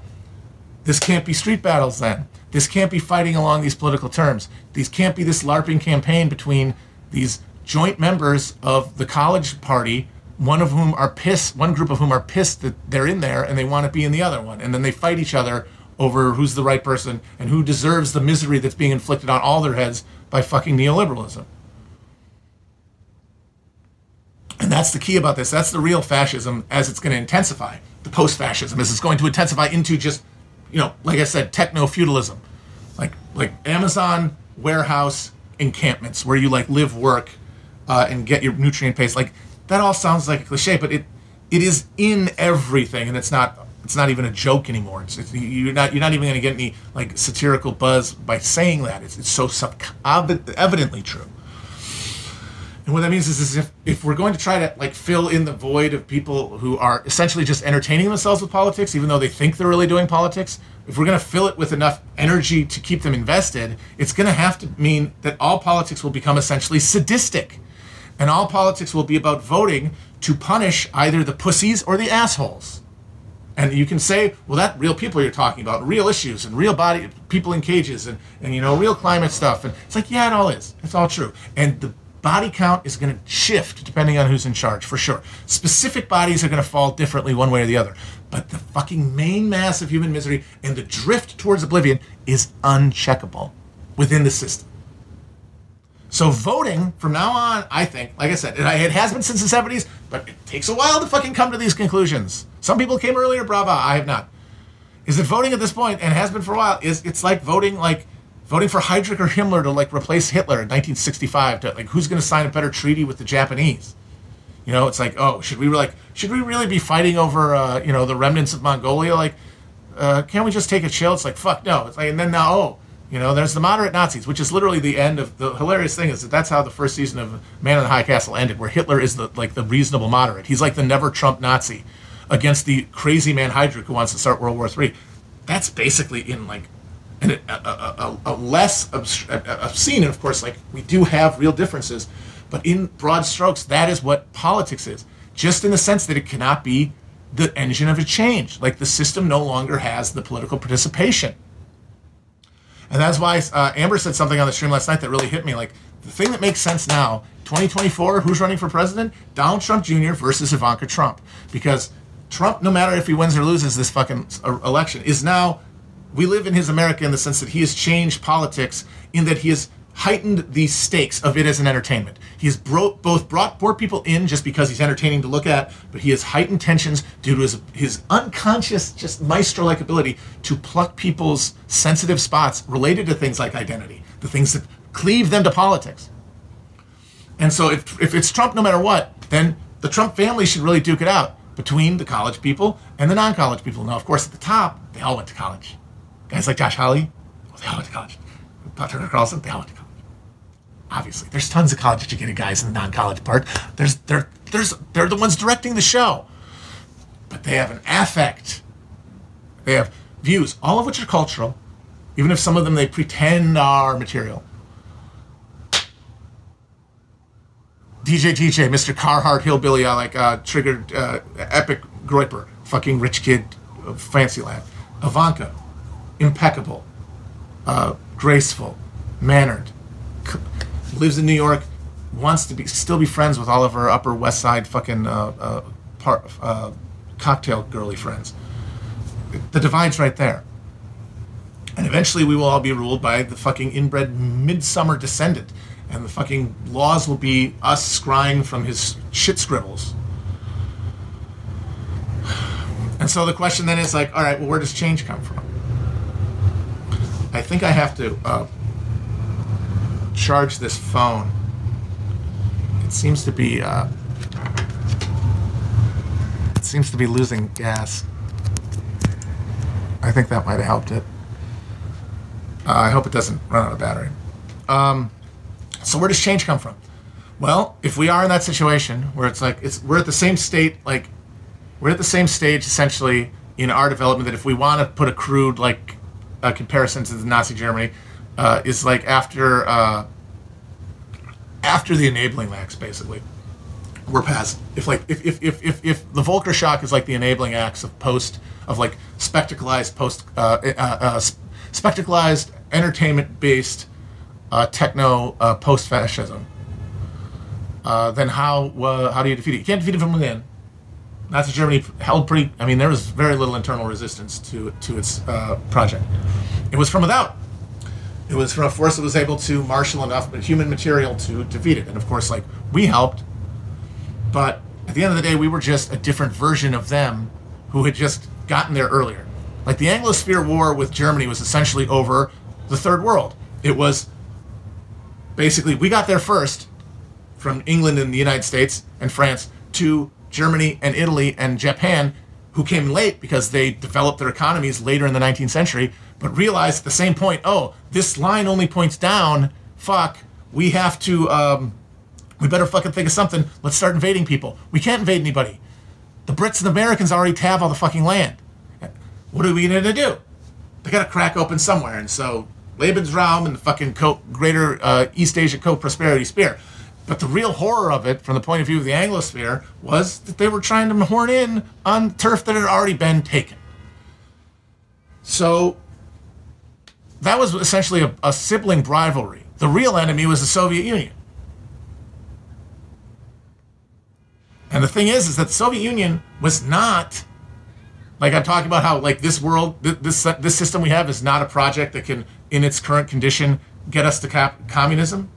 this can't be street battles then. This can't be fighting along these political terms. These can't be this LARPing campaign between these joint members of the college party, one of whom are pissed, one group of whom are pissed that they're in there and they want to be in the other one. And then they fight each other over who's the right person and who deserves the misery that's being inflicted on all their heads by fucking neoliberalism. And that's the key about this. That's the real fascism as it's going to intensify. The post fascism is it's going to intensify into just, you know, like I said, techno feudalism. Like, like Amazon warehouse encampments where you like live, work, uh, and get your nutrient paste. Like, that all sounds like a cliche, but it it is in everything, and it's not it's not even a joke anymore. It's, it's, you're not you're not even going to get any like satirical buzz by saying that. It's, it's so sub- evidently true. And what that means is, is if, if we're going to try to like fill in the void of people who are essentially just entertaining themselves with politics, even though they think they're really doing politics, if we're going to fill it with enough energy to keep them invested, it's going to have to mean that all politics will become essentially sadistic. And all politics will be about voting to punish either the pussies or the assholes. And you can say, well, that real people you're talking about, real issues and real body people in cages and, and you know, real climate stuff. And it's like, yeah, it all is. It's all true. And the body count is going to shift depending on who's in charge, for sure. Specific bodies are going to fall differently one way or the other. But the fucking main mass of human misery and the drift towards oblivion is uncheckable within the system. So voting from now on, I think, like I said, it, it has been since the 70s, but it takes a while to fucking come to these conclusions. Some people came earlier, brava, I have not. Is that voting at this point, and has been for a while, is it's like voting like voting for Heydrich or Himmler to like replace Hitler in 1965 to like who's going to sign a better treaty with the Japanese? You know, it's like, oh, should we like should we really be fighting over uh, you know the remnants of Mongolia? Like, uh, can't we just take a chill? It's like fuck no. It's like and then now oh you know, there's the moderate Nazis, which is literally the end of the hilarious thing is that that's how the first season of Man in the High Castle ended, where Hitler is the like the reasonable moderate. He's like the never Trump Nazi against the crazy man Heydrich who wants to start World War III. That's basically in like an, a, a, a, a less obscene, and of course, like we do have real differences, but in broad strokes, that is what politics is. Just in the sense that it cannot be the engine of a change. Like the system no longer has the political participation and that's why uh, Amber said something on the stream last night that really hit me. Like, the thing that makes sense now, 2024, who's running for president? Donald Trump Jr. versus Ivanka Trump. Because Trump, no matter if he wins or loses this fucking uh, election, is now, we live in his America in the sense that he has changed politics in that he has heightened the stakes of it as an entertainment. He has bro- both brought more people in just because he's entertaining to look at, but he has heightened tensions due to his, his unconscious, just maestro like ability to pluck people's sensitive spots related to things like identity, the things that cleave them to politics. And so if, if it's Trump no matter what, then the Trump family should really duke it out between the college people and the non college people. Now, of course, at the top, they all went to college. Guys like Josh Hawley, well, they all went to college. Tucker Carlson, they all went to college. Obviously there's tons of college educated guys in the non-college part. There's they're there's they're the ones directing the show. But they have an affect. They have views all of which are cultural even if some of them they pretend are material. DJ TJ, Mr. Carhartt, Hillbilly, I like uh, triggered uh, Epic Groyper, fucking rich kid, uh, fancy lad. Ivanka, impeccable, uh, graceful, mannered, lives in New York, wants to be still be friends with all of her Upper West Side fucking uh, uh, uh, cocktail girly friends. The divide's right there. And eventually we will all be ruled by the fucking inbred midsummer descendant. And the fucking laws will be us scrying from his shit scribbles. And so the question then is like, all right, well, where does change come from? I think I have to uh, charge this phone. It seems to be uh, it seems to be losing gas. I think that might have helped it. Uh, I hope it doesn't run out of battery. Um, so where does change come from? Well, if we are in that situation where it's like it's we're at the same state, like we're at the same stage essentially in our development that if we want to put a crude like a comparison to the Nazi Germany, uh, is like after uh, after the enabling acts, basically. We're past if like if if if if, if the Volcker shock is like the enabling acts of post of like spectacleized post uh, uh, uh, spectacleized entertainment based uh, techno uh, post fascism. Uh, then how how do you defeat it? You can't defeat it from within. Nazi Germany held pretty. I mean, there was very little internal resistance to to its uh, project. It was from without. It was from a force that was able to marshal enough human material to defeat it. And of course, like, we helped. But at the end of the day, we were just a different version of them who had just gotten there earlier. Like, the Anglosphere War with Germany was essentially over the Third World. It was basically, we got there first from England and the United States and France to Germany and Italy and Japan, who came late because they developed their economies later in the 19th century but realized at the same point, oh, this line only points down. Fuck, we have to. Um, we better fucking think of something. Let's start invading people. We can't invade anybody. The Brits and the Americans already have all the fucking land. What are we gonna do? They gotta crack open somewhere, and so Lebensraum and the fucking co- Greater uh, East Asia Co-Prosperity Sphere. But the real horror of it, from the point of view of the Anglosphere, was that they were trying to horn in on turf that had already been taken. So that was essentially a, a sibling rivalry. The real enemy was the Soviet Union. And the thing is, is that the Soviet Union was not like I'm talking about how like this world, this this system we have is not a project that can, in its current condition, get us to cap- communism.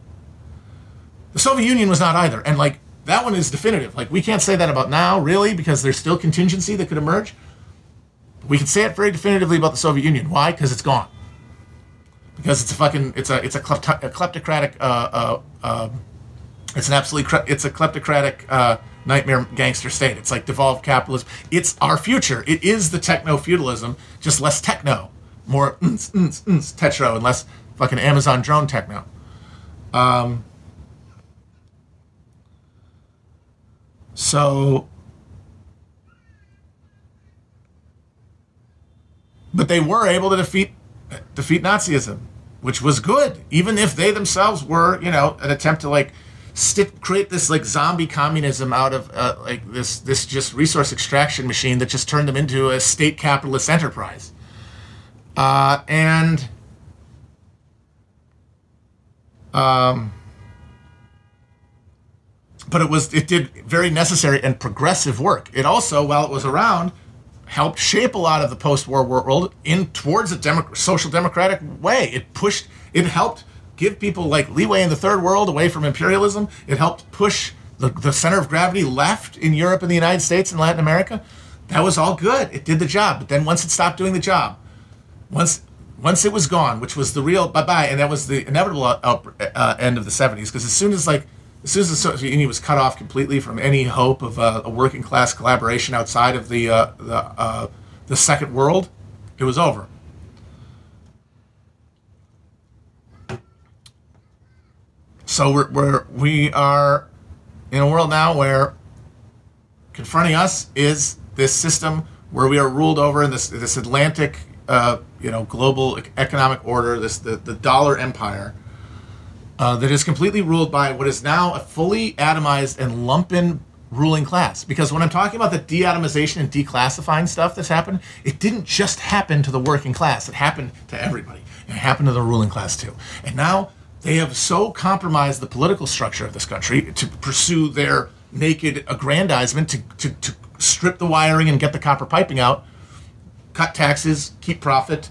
The Soviet Union was not either. And like that one is definitive. Like we can't say that about now, really, because there's still contingency that could emerge. We can say it very definitively about the Soviet Union. Why? Because it's gone. Because it's a fucking it's a it's a, klepto- a kleptocratic uh, uh, uh, it's an absolutely cre- it's a kleptocratic uh, nightmare gangster state. It's like devolved capitalism. It's our future. It is the techno feudalism, just less techno, more ns, ns, ns, tetro, and less fucking Amazon drone techno. Um, so, but they were able to defeat defeat Nazism, which was good, even if they themselves were, you know, an attempt to like stick, create this like zombie communism out of uh, like this this just resource extraction machine that just turned them into a state capitalist enterprise. Uh, and um, but it was it did very necessary and progressive work. It also, while it was around, helped shape a lot of the post-war world in towards a demo- social democratic way. It pushed, it helped give people like leeway in the third world away from imperialism. It helped push the, the center of gravity left in Europe and the United States and Latin America. That was all good. It did the job. But then once it stopped doing the job, once once it was gone, which was the real bye bye, and that was the inevitable uh, uh, end of the 70s, because as soon as like the Soviet Union was cut off completely from any hope of uh, a working class collaboration outside of the uh, the uh, the Second World, it was over. So we're, we're we are in a world now where confronting us is this system where we are ruled over in this this Atlantic, uh, you know, global economic order, this the, the dollar empire uh, that is completely ruled by what is now a fully atomized and lumpen ruling class. Because when I'm talking about the de-atomization and declassifying stuff that's happened, it didn't just happen to the working class; it happened to everybody, and it happened to the ruling class too. And now they have so compromised the political structure of this country to pursue their naked aggrandizement to, to, to strip the wiring and get the copper piping out, cut taxes, keep profit,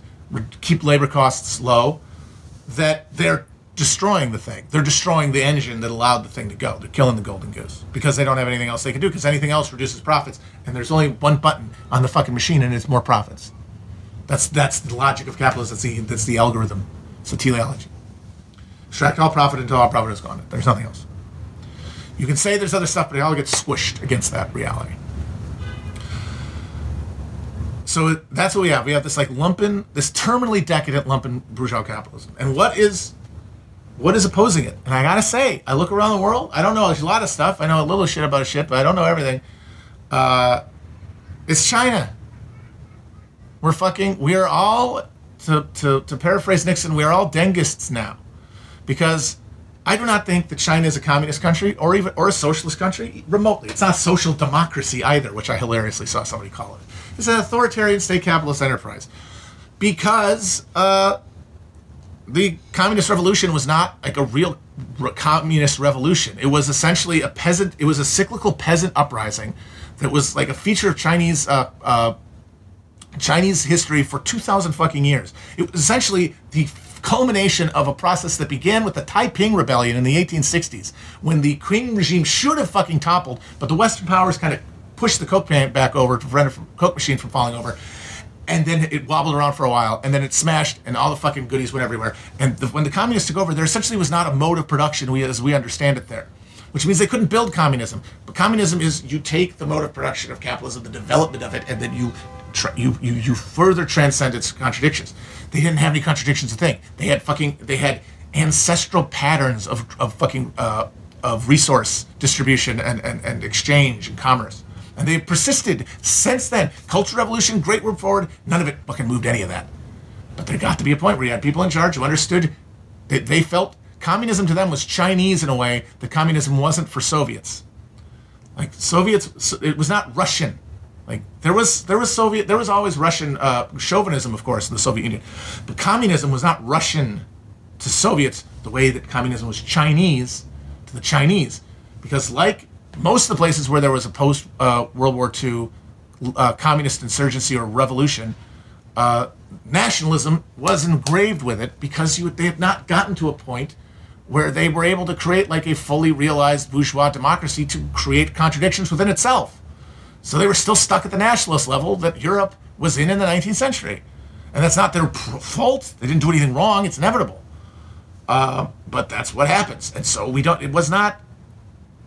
keep labor costs low, that they're destroying the thing. They're destroying the engine that allowed the thing to go. They're killing the golden goose because they don't have anything else they can do because anything else reduces profits and there's only one button on the fucking machine and it's more profits. That's that's the logic of capitalism. That's the that's the algorithm. It's the teleology. Extract all profit until all profit is gone. There's nothing else. You can say there's other stuff, but it all gets squished against that reality. So that's what we have. We have this like lumpen, this terminally decadent lumpen bourgeois capitalism. And what is what is opposing it? And I gotta say, I look around the world. I don't know a lot of stuff. I know a little shit about a shit, but I don't know everything. Uh, it's China. We're fucking. We are all to, to to paraphrase Nixon. We are all dengists now because I do not think that China is a communist country or even or a socialist country remotely. It's not social democracy either, which I hilariously saw somebody call it. It's an authoritarian state capitalist enterprise because uh, the communist revolution was not like a real communist revolution. It was essentially a peasant. It was a cyclical peasant uprising that was like a feature of Chinese. Uh, uh, Chinese history for 2,000 fucking years. It was essentially the culmination of a process that began with the Taiping Rebellion in the 1860s, when the Qing regime should have fucking toppled, but the Western powers kind of pushed the Coke back over to prevent the Coke machine from falling over. And then it wobbled around for a while, and then it smashed, and all the fucking goodies went everywhere. And the, when the communists took over, there essentially was not a mode of production we, as we understand it there which means they couldn't build communism. But communism is you take the mode of production of capitalism, the development of it, and then you tra- you, you you further transcend its contradictions. They didn't have any contradictions to think. They had fucking they had ancestral patterns of, of fucking uh, of resource distribution and, and, and exchange and commerce. And they've persisted since then. Cultural revolution, great word forward, none of it fucking moved any of that. But there got to be a point where you had people in charge who understood that they felt communism to them was Chinese in a way that communism wasn't for Soviets. Like Soviets, it was not Russian. Like there was there was Soviet there was always Russian uh, chauvinism, of course, in the Soviet Union, but communism was not Russian to Soviets the way that communism was Chinese to the Chinese, because like most of the places where there was a post uh, World War II uh, communist insurgency or revolution, uh, nationalism was engraved with it because you, they had not gotten to a point where they were able to create like a fully realized bourgeois democracy to create contradictions within itself. So they were still stuck at the nationalist level that Europe was in in the 19th century. And that's not their fault. They didn't do anything wrong. It's inevitable. Uh, but that's what happens. And so we don't, it was not,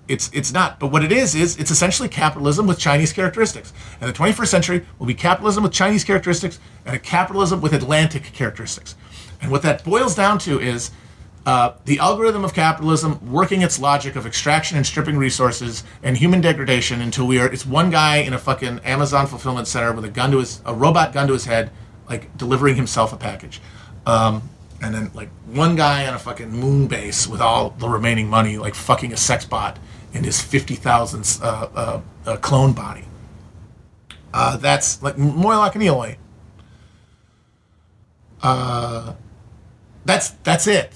it's, it's not, but what it is, is it's essentially capitalism with Chinese characteristics. And the 21st century will be capitalism with Chinese characteristics and a capitalism with Atlantic characteristics. And what that boils down to is uh, the algorithm of capitalism working its logic of extraction and stripping resources and human degradation until we are it's one guy in a fucking Amazon fulfillment center with a gun to his a robot gun to his head, like delivering himself a package. Um, and then like one guy on a fucking moon base with all the remaining money, like fucking a sex bot in his fifty thousand uh, uh, uh, clone body. Uh, that's like more like an Eloi. Uh, that's that's it.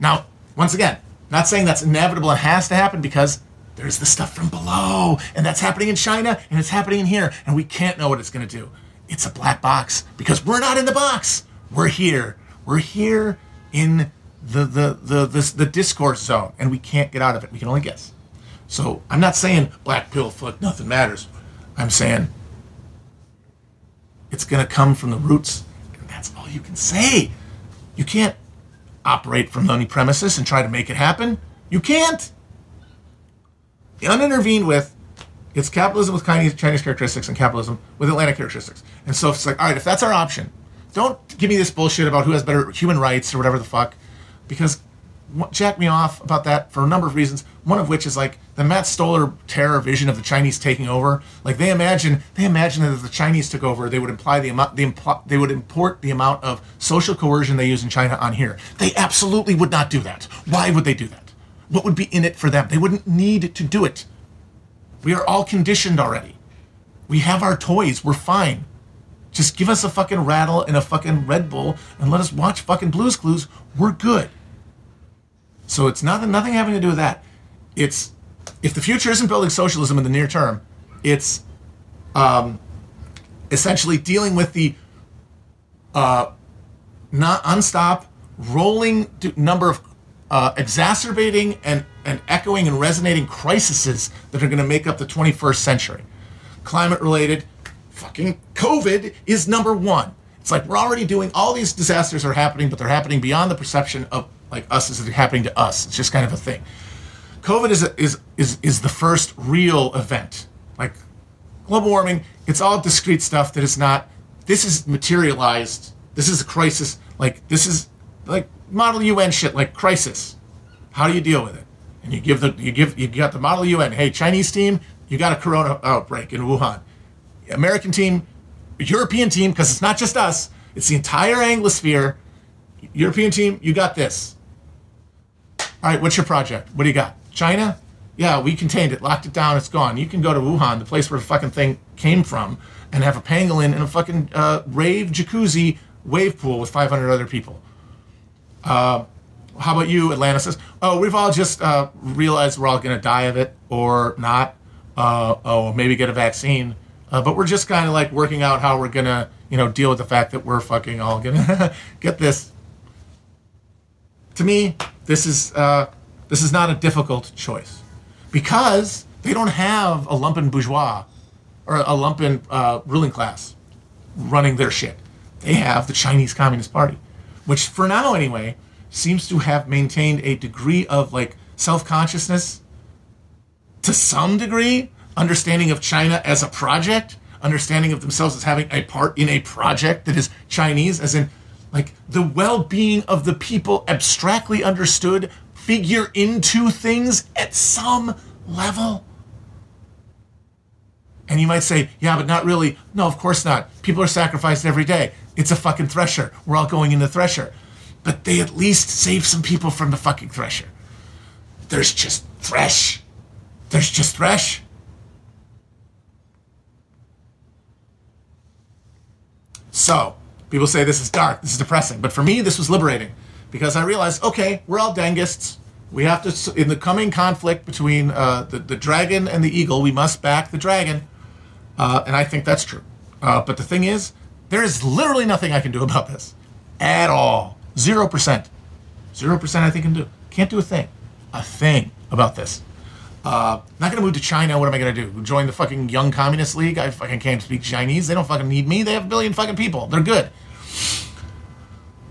Now, once again, not saying that's inevitable and has to happen because there's the stuff from below, and that's happening in China, and it's happening in here, and we can't know what it's going to do. It's a black box because we're not in the box. We're here. We're here in the the the the, the discourse zone, and we can't get out of it. We can only guess. So I'm not saying black pill, fuck, nothing matters. I'm saying it's going to come from the roots, and that's all you can say. You can't operate from any premises and try to make it happen. You can't. Unintervened with, it's capitalism with Chinese, Chinese characteristics and capitalism with Atlantic characteristics. And so it's like, all right, if that's our option, don't give me this bullshit about who has better human rights or whatever the fuck, because jacked me off about that for a number of reasons. One of which is like the Matt Stoller terror vision of the Chinese taking over. Like they imagine, they imagine that if the Chinese took over, they would imply the amount, they, impl- they would import the amount of social coercion they use in China on here. They absolutely would not do that. Why would they do that? What would be in it for them? They wouldn't need to do it. We are all conditioned already. We have our toys. We're fine. Just give us a fucking rattle and a fucking Red Bull and let us watch fucking Blues Clues. We're good. So it's nothing nothing having to do with that. It's if the future isn't building socialism in the near term, it's um, essentially dealing with the uh, not unstop rolling number of uh, exacerbating and, and echoing and resonating crises that are going to make up the 21st century. Climate related, fucking COVID is number one. It's like we're already doing all these disasters are happening, but they're happening beyond the perception of like us is happening to us. It's just kind of a thing. COVID is is is is the first real event. Like global warming, it's all discrete stuff that is not. This is materialized. This is a crisis. Like this is like model UN shit. Like crisis. How do you deal with it? And you give the you give you got the model UN. Hey, Chinese team, you got a corona outbreak in Wuhan. American team, European team, because it's not just us. It's the entire Anglosphere. European team, you got this. All right, what's your project? What do you got? China? Yeah, we contained it, locked it down, it's gone. You can go to Wuhan, the place where the fucking thing came from, and have a pangolin in a fucking uh, rave jacuzzi wave pool with 500 other people. Uh, how about you, Atlanticists? Oh, we've all just uh, realized we're all going to die of it or not. Uh, oh, maybe get a vaccine. Uh, but we're just kind of like working out how we're going to, you know, deal with the fact that we're fucking all going to get this. To me, this is uh, this is not a difficult choice because they don't have a lumpen bourgeois or a lumpen uh, ruling class running their shit. They have the Chinese Communist Party, which for now anyway seems to have maintained a degree of like self consciousness to some degree, understanding of China as a project, understanding of themselves as having a part in a project that is Chinese, as in like the well-being of the people abstractly understood figure into things at some level. And you might say yeah but not really. No of course not. People are sacrificed every day. It's a fucking thresher. We're all going in the thresher. But they at least save some people from the fucking thresher. There's just thresh. There's just thresh. So People say this is dark, this is depressing, but for me, this was liberating because I realized, okay, we're all Dengists. We have to, in the coming conflict between uh, the, the dragon and the eagle, we must back the dragon. Uh, and I think that's true. Uh, but the thing is, there is literally nothing I can do about this at all. 0%. 0% I think can do. Can't do a thing. A thing about this. Uh, not gonna move to China. What am I gonna do? Join the fucking Young Communist League? I fucking can't speak Chinese. They don't fucking need me. They have a billion fucking people. They're good.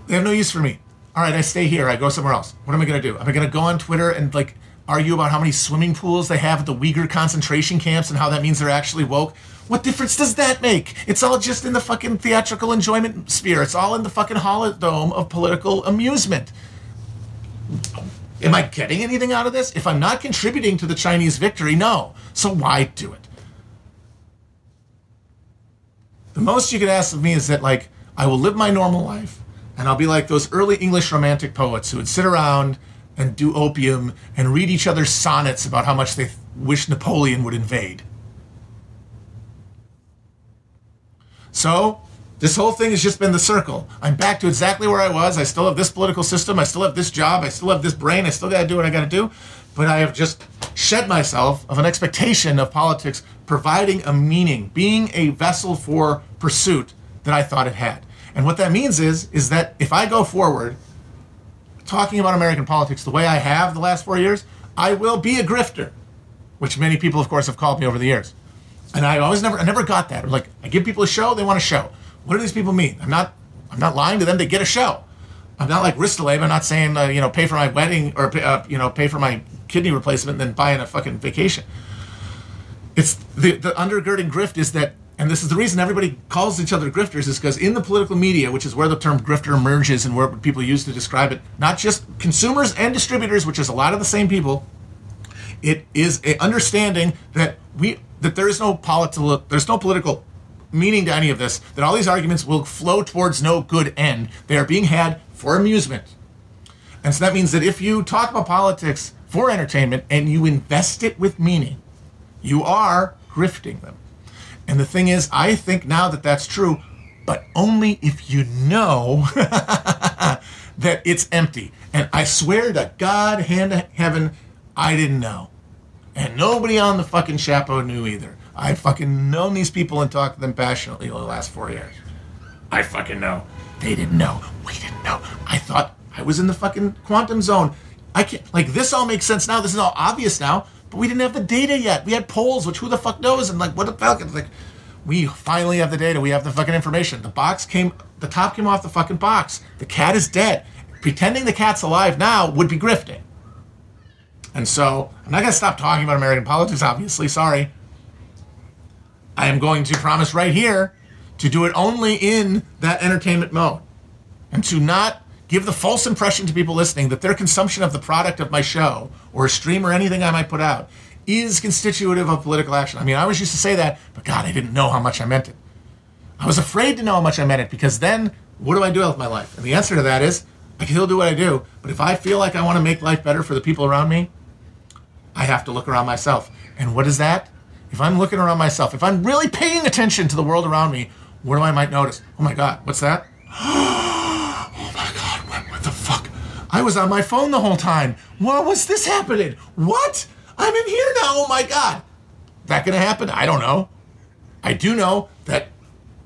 They have no use for me. All right, I stay here. I go somewhere else. What am I gonna do? Am I gonna go on Twitter and like argue about how many swimming pools they have at the Uyghur concentration camps and how that means they're actually woke? What difference does that make? It's all just in the fucking theatrical enjoyment sphere. It's all in the fucking holodome of political amusement. Am I getting anything out of this? If I'm not contributing to the Chinese victory, no. So why do it? The most you could ask of me is that, like, I will live my normal life and I'll be like those early English romantic poets who would sit around and do opium and read each other's sonnets about how much they wish Napoleon would invade. So, this whole thing has just been the circle. I'm back to exactly where I was. I still have this political system. I still have this job. I still have this brain. I still got to do what I got to do. But I have just shed myself of an expectation of politics providing a meaning, being a vessel for pursuit that I thought it had. And what that means is, is that if I go forward talking about American politics the way I have the last four years, I will be a grifter, which many people, of course, have called me over the years. And I always never, I never got that. Like, I give people a show, they want a show. What do these people mean? I'm not, I'm not lying to them. They get a show. I'm not like Ristalab. I'm not saying, uh, you know, pay for my wedding or, uh, you know, pay for my kidney replacement and then buying a fucking vacation. It's the, the undergirding grift is that, and this is the reason everybody calls each other grifters, is because in the political media, which is where the term grifter emerges and where people use to describe it, not just consumers and distributors, which is a lot of the same people, it is a understanding that we that there is no political there's no political meaning to any of this, that all these arguments will flow towards no good end. They are being had for amusement. And so that means that if you talk about politics for entertainment and you invest it with meaning, you are grifting them. And the thing is, I think now that that's true, but only if you know that it's empty. And I swear to God, hand to heaven, I didn't know. And nobody on the fucking Chapo knew either. I fucking known these people and talked to them passionately over the last four years. I fucking know. They didn't know. We didn't know. I thought I was in the fucking quantum zone. I can't like this all makes sense now. This is all obvious now. But we didn't have the data yet. We had polls, which who the fuck knows? And like what the fuck? Like we finally have the data. We have the fucking information. The box came the top came off the fucking box. The cat is dead. Pretending the cat's alive now would be grifting. And so I'm not gonna stop talking about American politics, obviously, sorry. I am going to promise right here to do it only in that entertainment mode and to not give the false impression to people listening that their consumption of the product of my show or a stream or anything I might put out is constitutive of political action. I mean, I always used to say that, but God, I didn't know how much I meant it. I was afraid to know how much I meant it because then what do I do with my life? And the answer to that is I can still do what I do, but if I feel like I want to make life better for the people around me, I have to look around myself. And what is that? If I'm looking around myself, if I'm really paying attention to the world around me, what do I might notice? Oh my God, what's that? oh my God, what, what the fuck? I was on my phone the whole time. What was this happening? What? I'm in here now. Oh my God. That gonna happen? I don't know. I do know that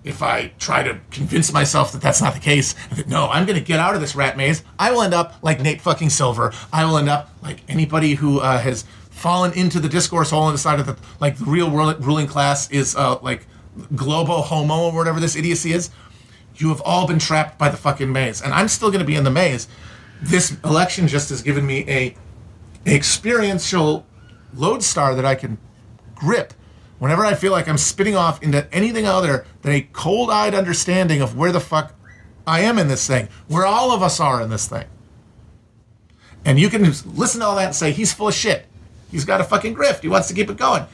if I try to convince myself that that's not the case, that no, I'm going to get out of this rat maze, I will end up like Nate fucking Silver. I will end up like anybody who uh, has fallen into the discourse hole and decided that like the real world, ruling class is uh, like globo homo or whatever this idiocy is. You have all been trapped by the fucking maze, and I'm still going to be in the maze. This election just has given me a experiential lodestar that I can grip whenever I feel like I'm spitting off into anything other than a cold eyed understanding of where the fuck I am in this thing, where all of us are in this thing. And you can listen to all that and say, he's full of shit. He's got a fucking grift. He wants to keep it going.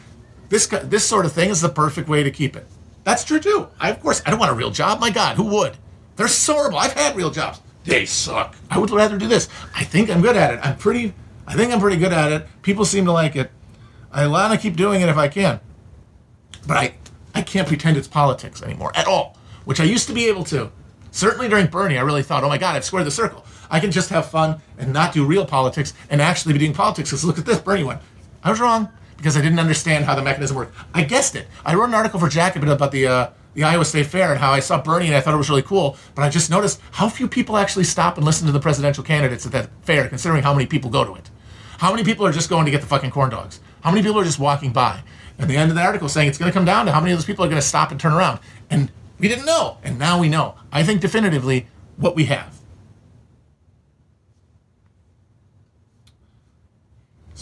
This, this sort of thing is the perfect way to keep it. That's true too. I, of course, I don't want a real job. My God, who would? They're so horrible. I've had real jobs. They suck. I would rather do this. I think I'm good at it. I'm pretty, I think I'm pretty good at it. People seem to like it. I want to keep doing it if I can. But I, I can't pretend it's politics anymore at all, which I used to be able to. Certainly during Bernie, I really thought, oh my God, I've squared the circle. I can just have fun and not do real politics and actually be doing politics. Because look at this, Bernie won. I was wrong because I didn't understand how the mechanism worked. I guessed it. I wrote an article for Jacobin about the uh, the Iowa State Fair and how I saw Bernie and I thought it was really cool, but I just noticed how few people actually stop and listen to the presidential candidates at that fair, considering how many people go to it. How many people are just going to get the fucking corn dogs? How many people are just walking by? At the end of the article saying it's going to come down to how many of those people are going to stop and turn around. And we didn't know, and now we know. I think definitively what we have.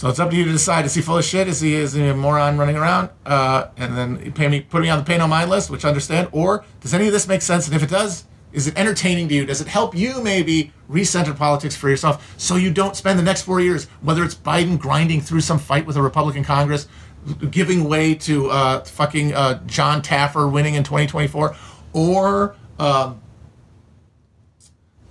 So it's up to you to decide: is he full of shit? Is he is he a moron running around? Uh, and then pay me, put me on the pay no mind list, which I understand. Or does any of this make sense? And if it does, is it entertaining to you? Does it help you maybe recenter politics for yourself so you don't spend the next four years, whether it's Biden grinding through some fight with a Republican Congress, giving way to uh, fucking uh, Jon Taffer winning in 2024, or um,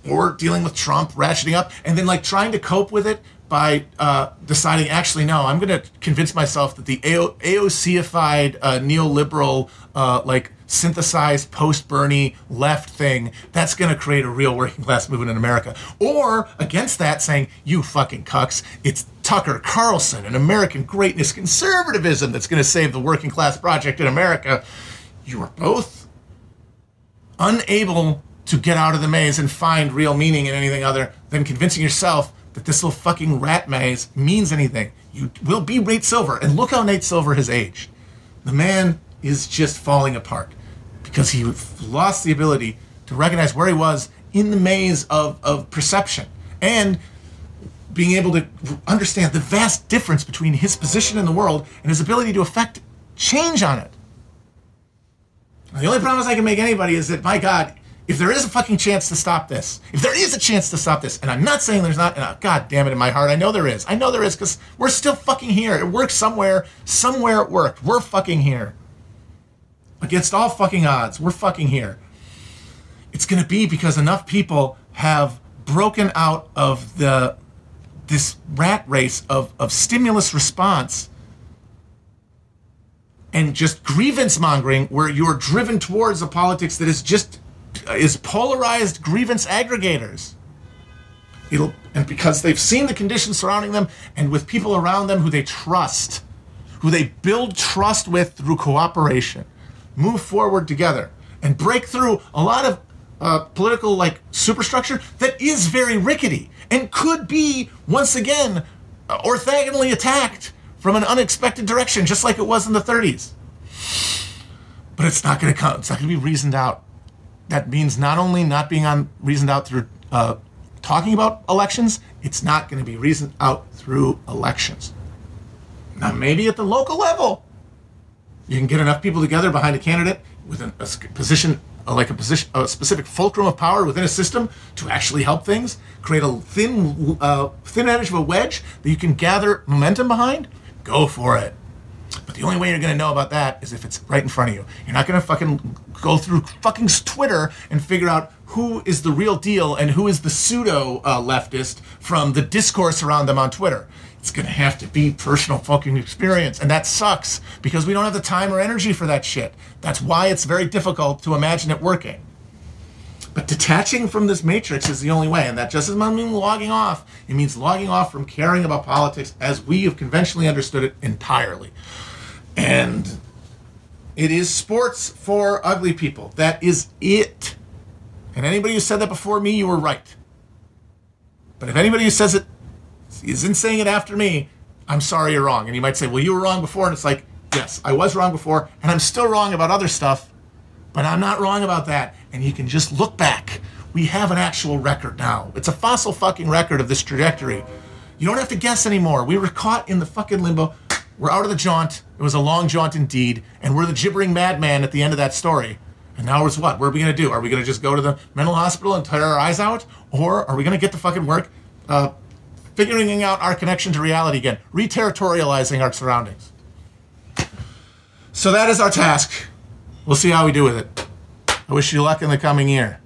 or dealing with Trump ratcheting up, and then like trying to cope with it by uh, deciding, actually, no, I'm going to convince myself that the AO- AOCified uh, neoliberal, uh, like synthesized post Bernie left thing, that's going to create a real working class movement in America. Or against that, saying, you fucking cucks, it's Tucker Carlson and American greatness conservatism that's going to save the working class project in America. You are both unable to get out of the maze and find real meaning in anything other than convincing yourself that this little fucking rat maze means anything. You will be Nate Silver. And look how Nate Silver has aged. The man is just falling apart because he lost the ability to recognize where he was in the maze of, of perception and being able to understand the vast difference between his position in the world and his ability to affect change on it. The only promise I can make anybody is that, my God, if there is a fucking chance to stop this, if there is a chance to stop this, and I'm not saying there's not, uh, God damn it, in my heart, I know there is. I know there is because we're still fucking here. It works somewhere. Somewhere it worked. We're fucking here. Against all fucking odds, we're fucking here. It's going to be because enough people have broken out of the this rat race of, of stimulus response and just grievance mongering where you're driven towards a politics that is just is polarized grievance aggregators. It'll, and because they've seen the conditions surrounding them and with people around them who they trust, who they build trust with through cooperation, move forward together and break through a lot of uh, political like superstructure that is very rickety and could be once again orthogonally attacked from an unexpected direction, just like it was in the 30s. But it's not going to come. It's not going to be reasoned out that means not only not being on reasoned out through uh, talking about elections, it's not going to be reasoned out through elections. Now, maybe at the local level, you can get enough people together behind a candidate with an, a position, uh, like a position, a specific fulcrum of power within a system to actually help things, create a thin, uh, thin edge of a wedge that you can gather momentum behind. Go for it. But the only way you're going to know about that is if it's right in front of you. You're not going to fucking go through fucking Twitter and figure out who is the real deal and who is the pseudo uh, leftist from the discourse around them on Twitter. It's going to have to be personal fucking experience. And that sucks because we don't have the time or energy for that shit. That's why it's very difficult to imagine it working. But detaching from this matrix is the only way, and that just doesn't mean logging off. It means logging off from caring about politics as we have conventionally understood it entirely. And it is sports for ugly people. That is it. And anybody who said that before me, you were right. But if anybody who says it isn't saying it after me, I'm sorry you're wrong. And you might say, well, you were wrong before. And it's like, yes, I was wrong before, and I'm still wrong about other stuff, but I'm not wrong about that. And you can just look back. We have an actual record now. It's a fossil fucking record of this trajectory. You don't have to guess anymore. We were caught in the fucking limbo. We're out of the jaunt. It was a long jaunt indeed, and we're the gibbering madman at the end of that story. And now it's what? What are we going to do? Are we going to just go to the mental hospital and tear our eyes out? Or are we going to get the fucking work uh, figuring out our connection to reality again, reterritorializing our surroundings? So that is our task. We'll see how we do with it. I wish you luck in the coming year.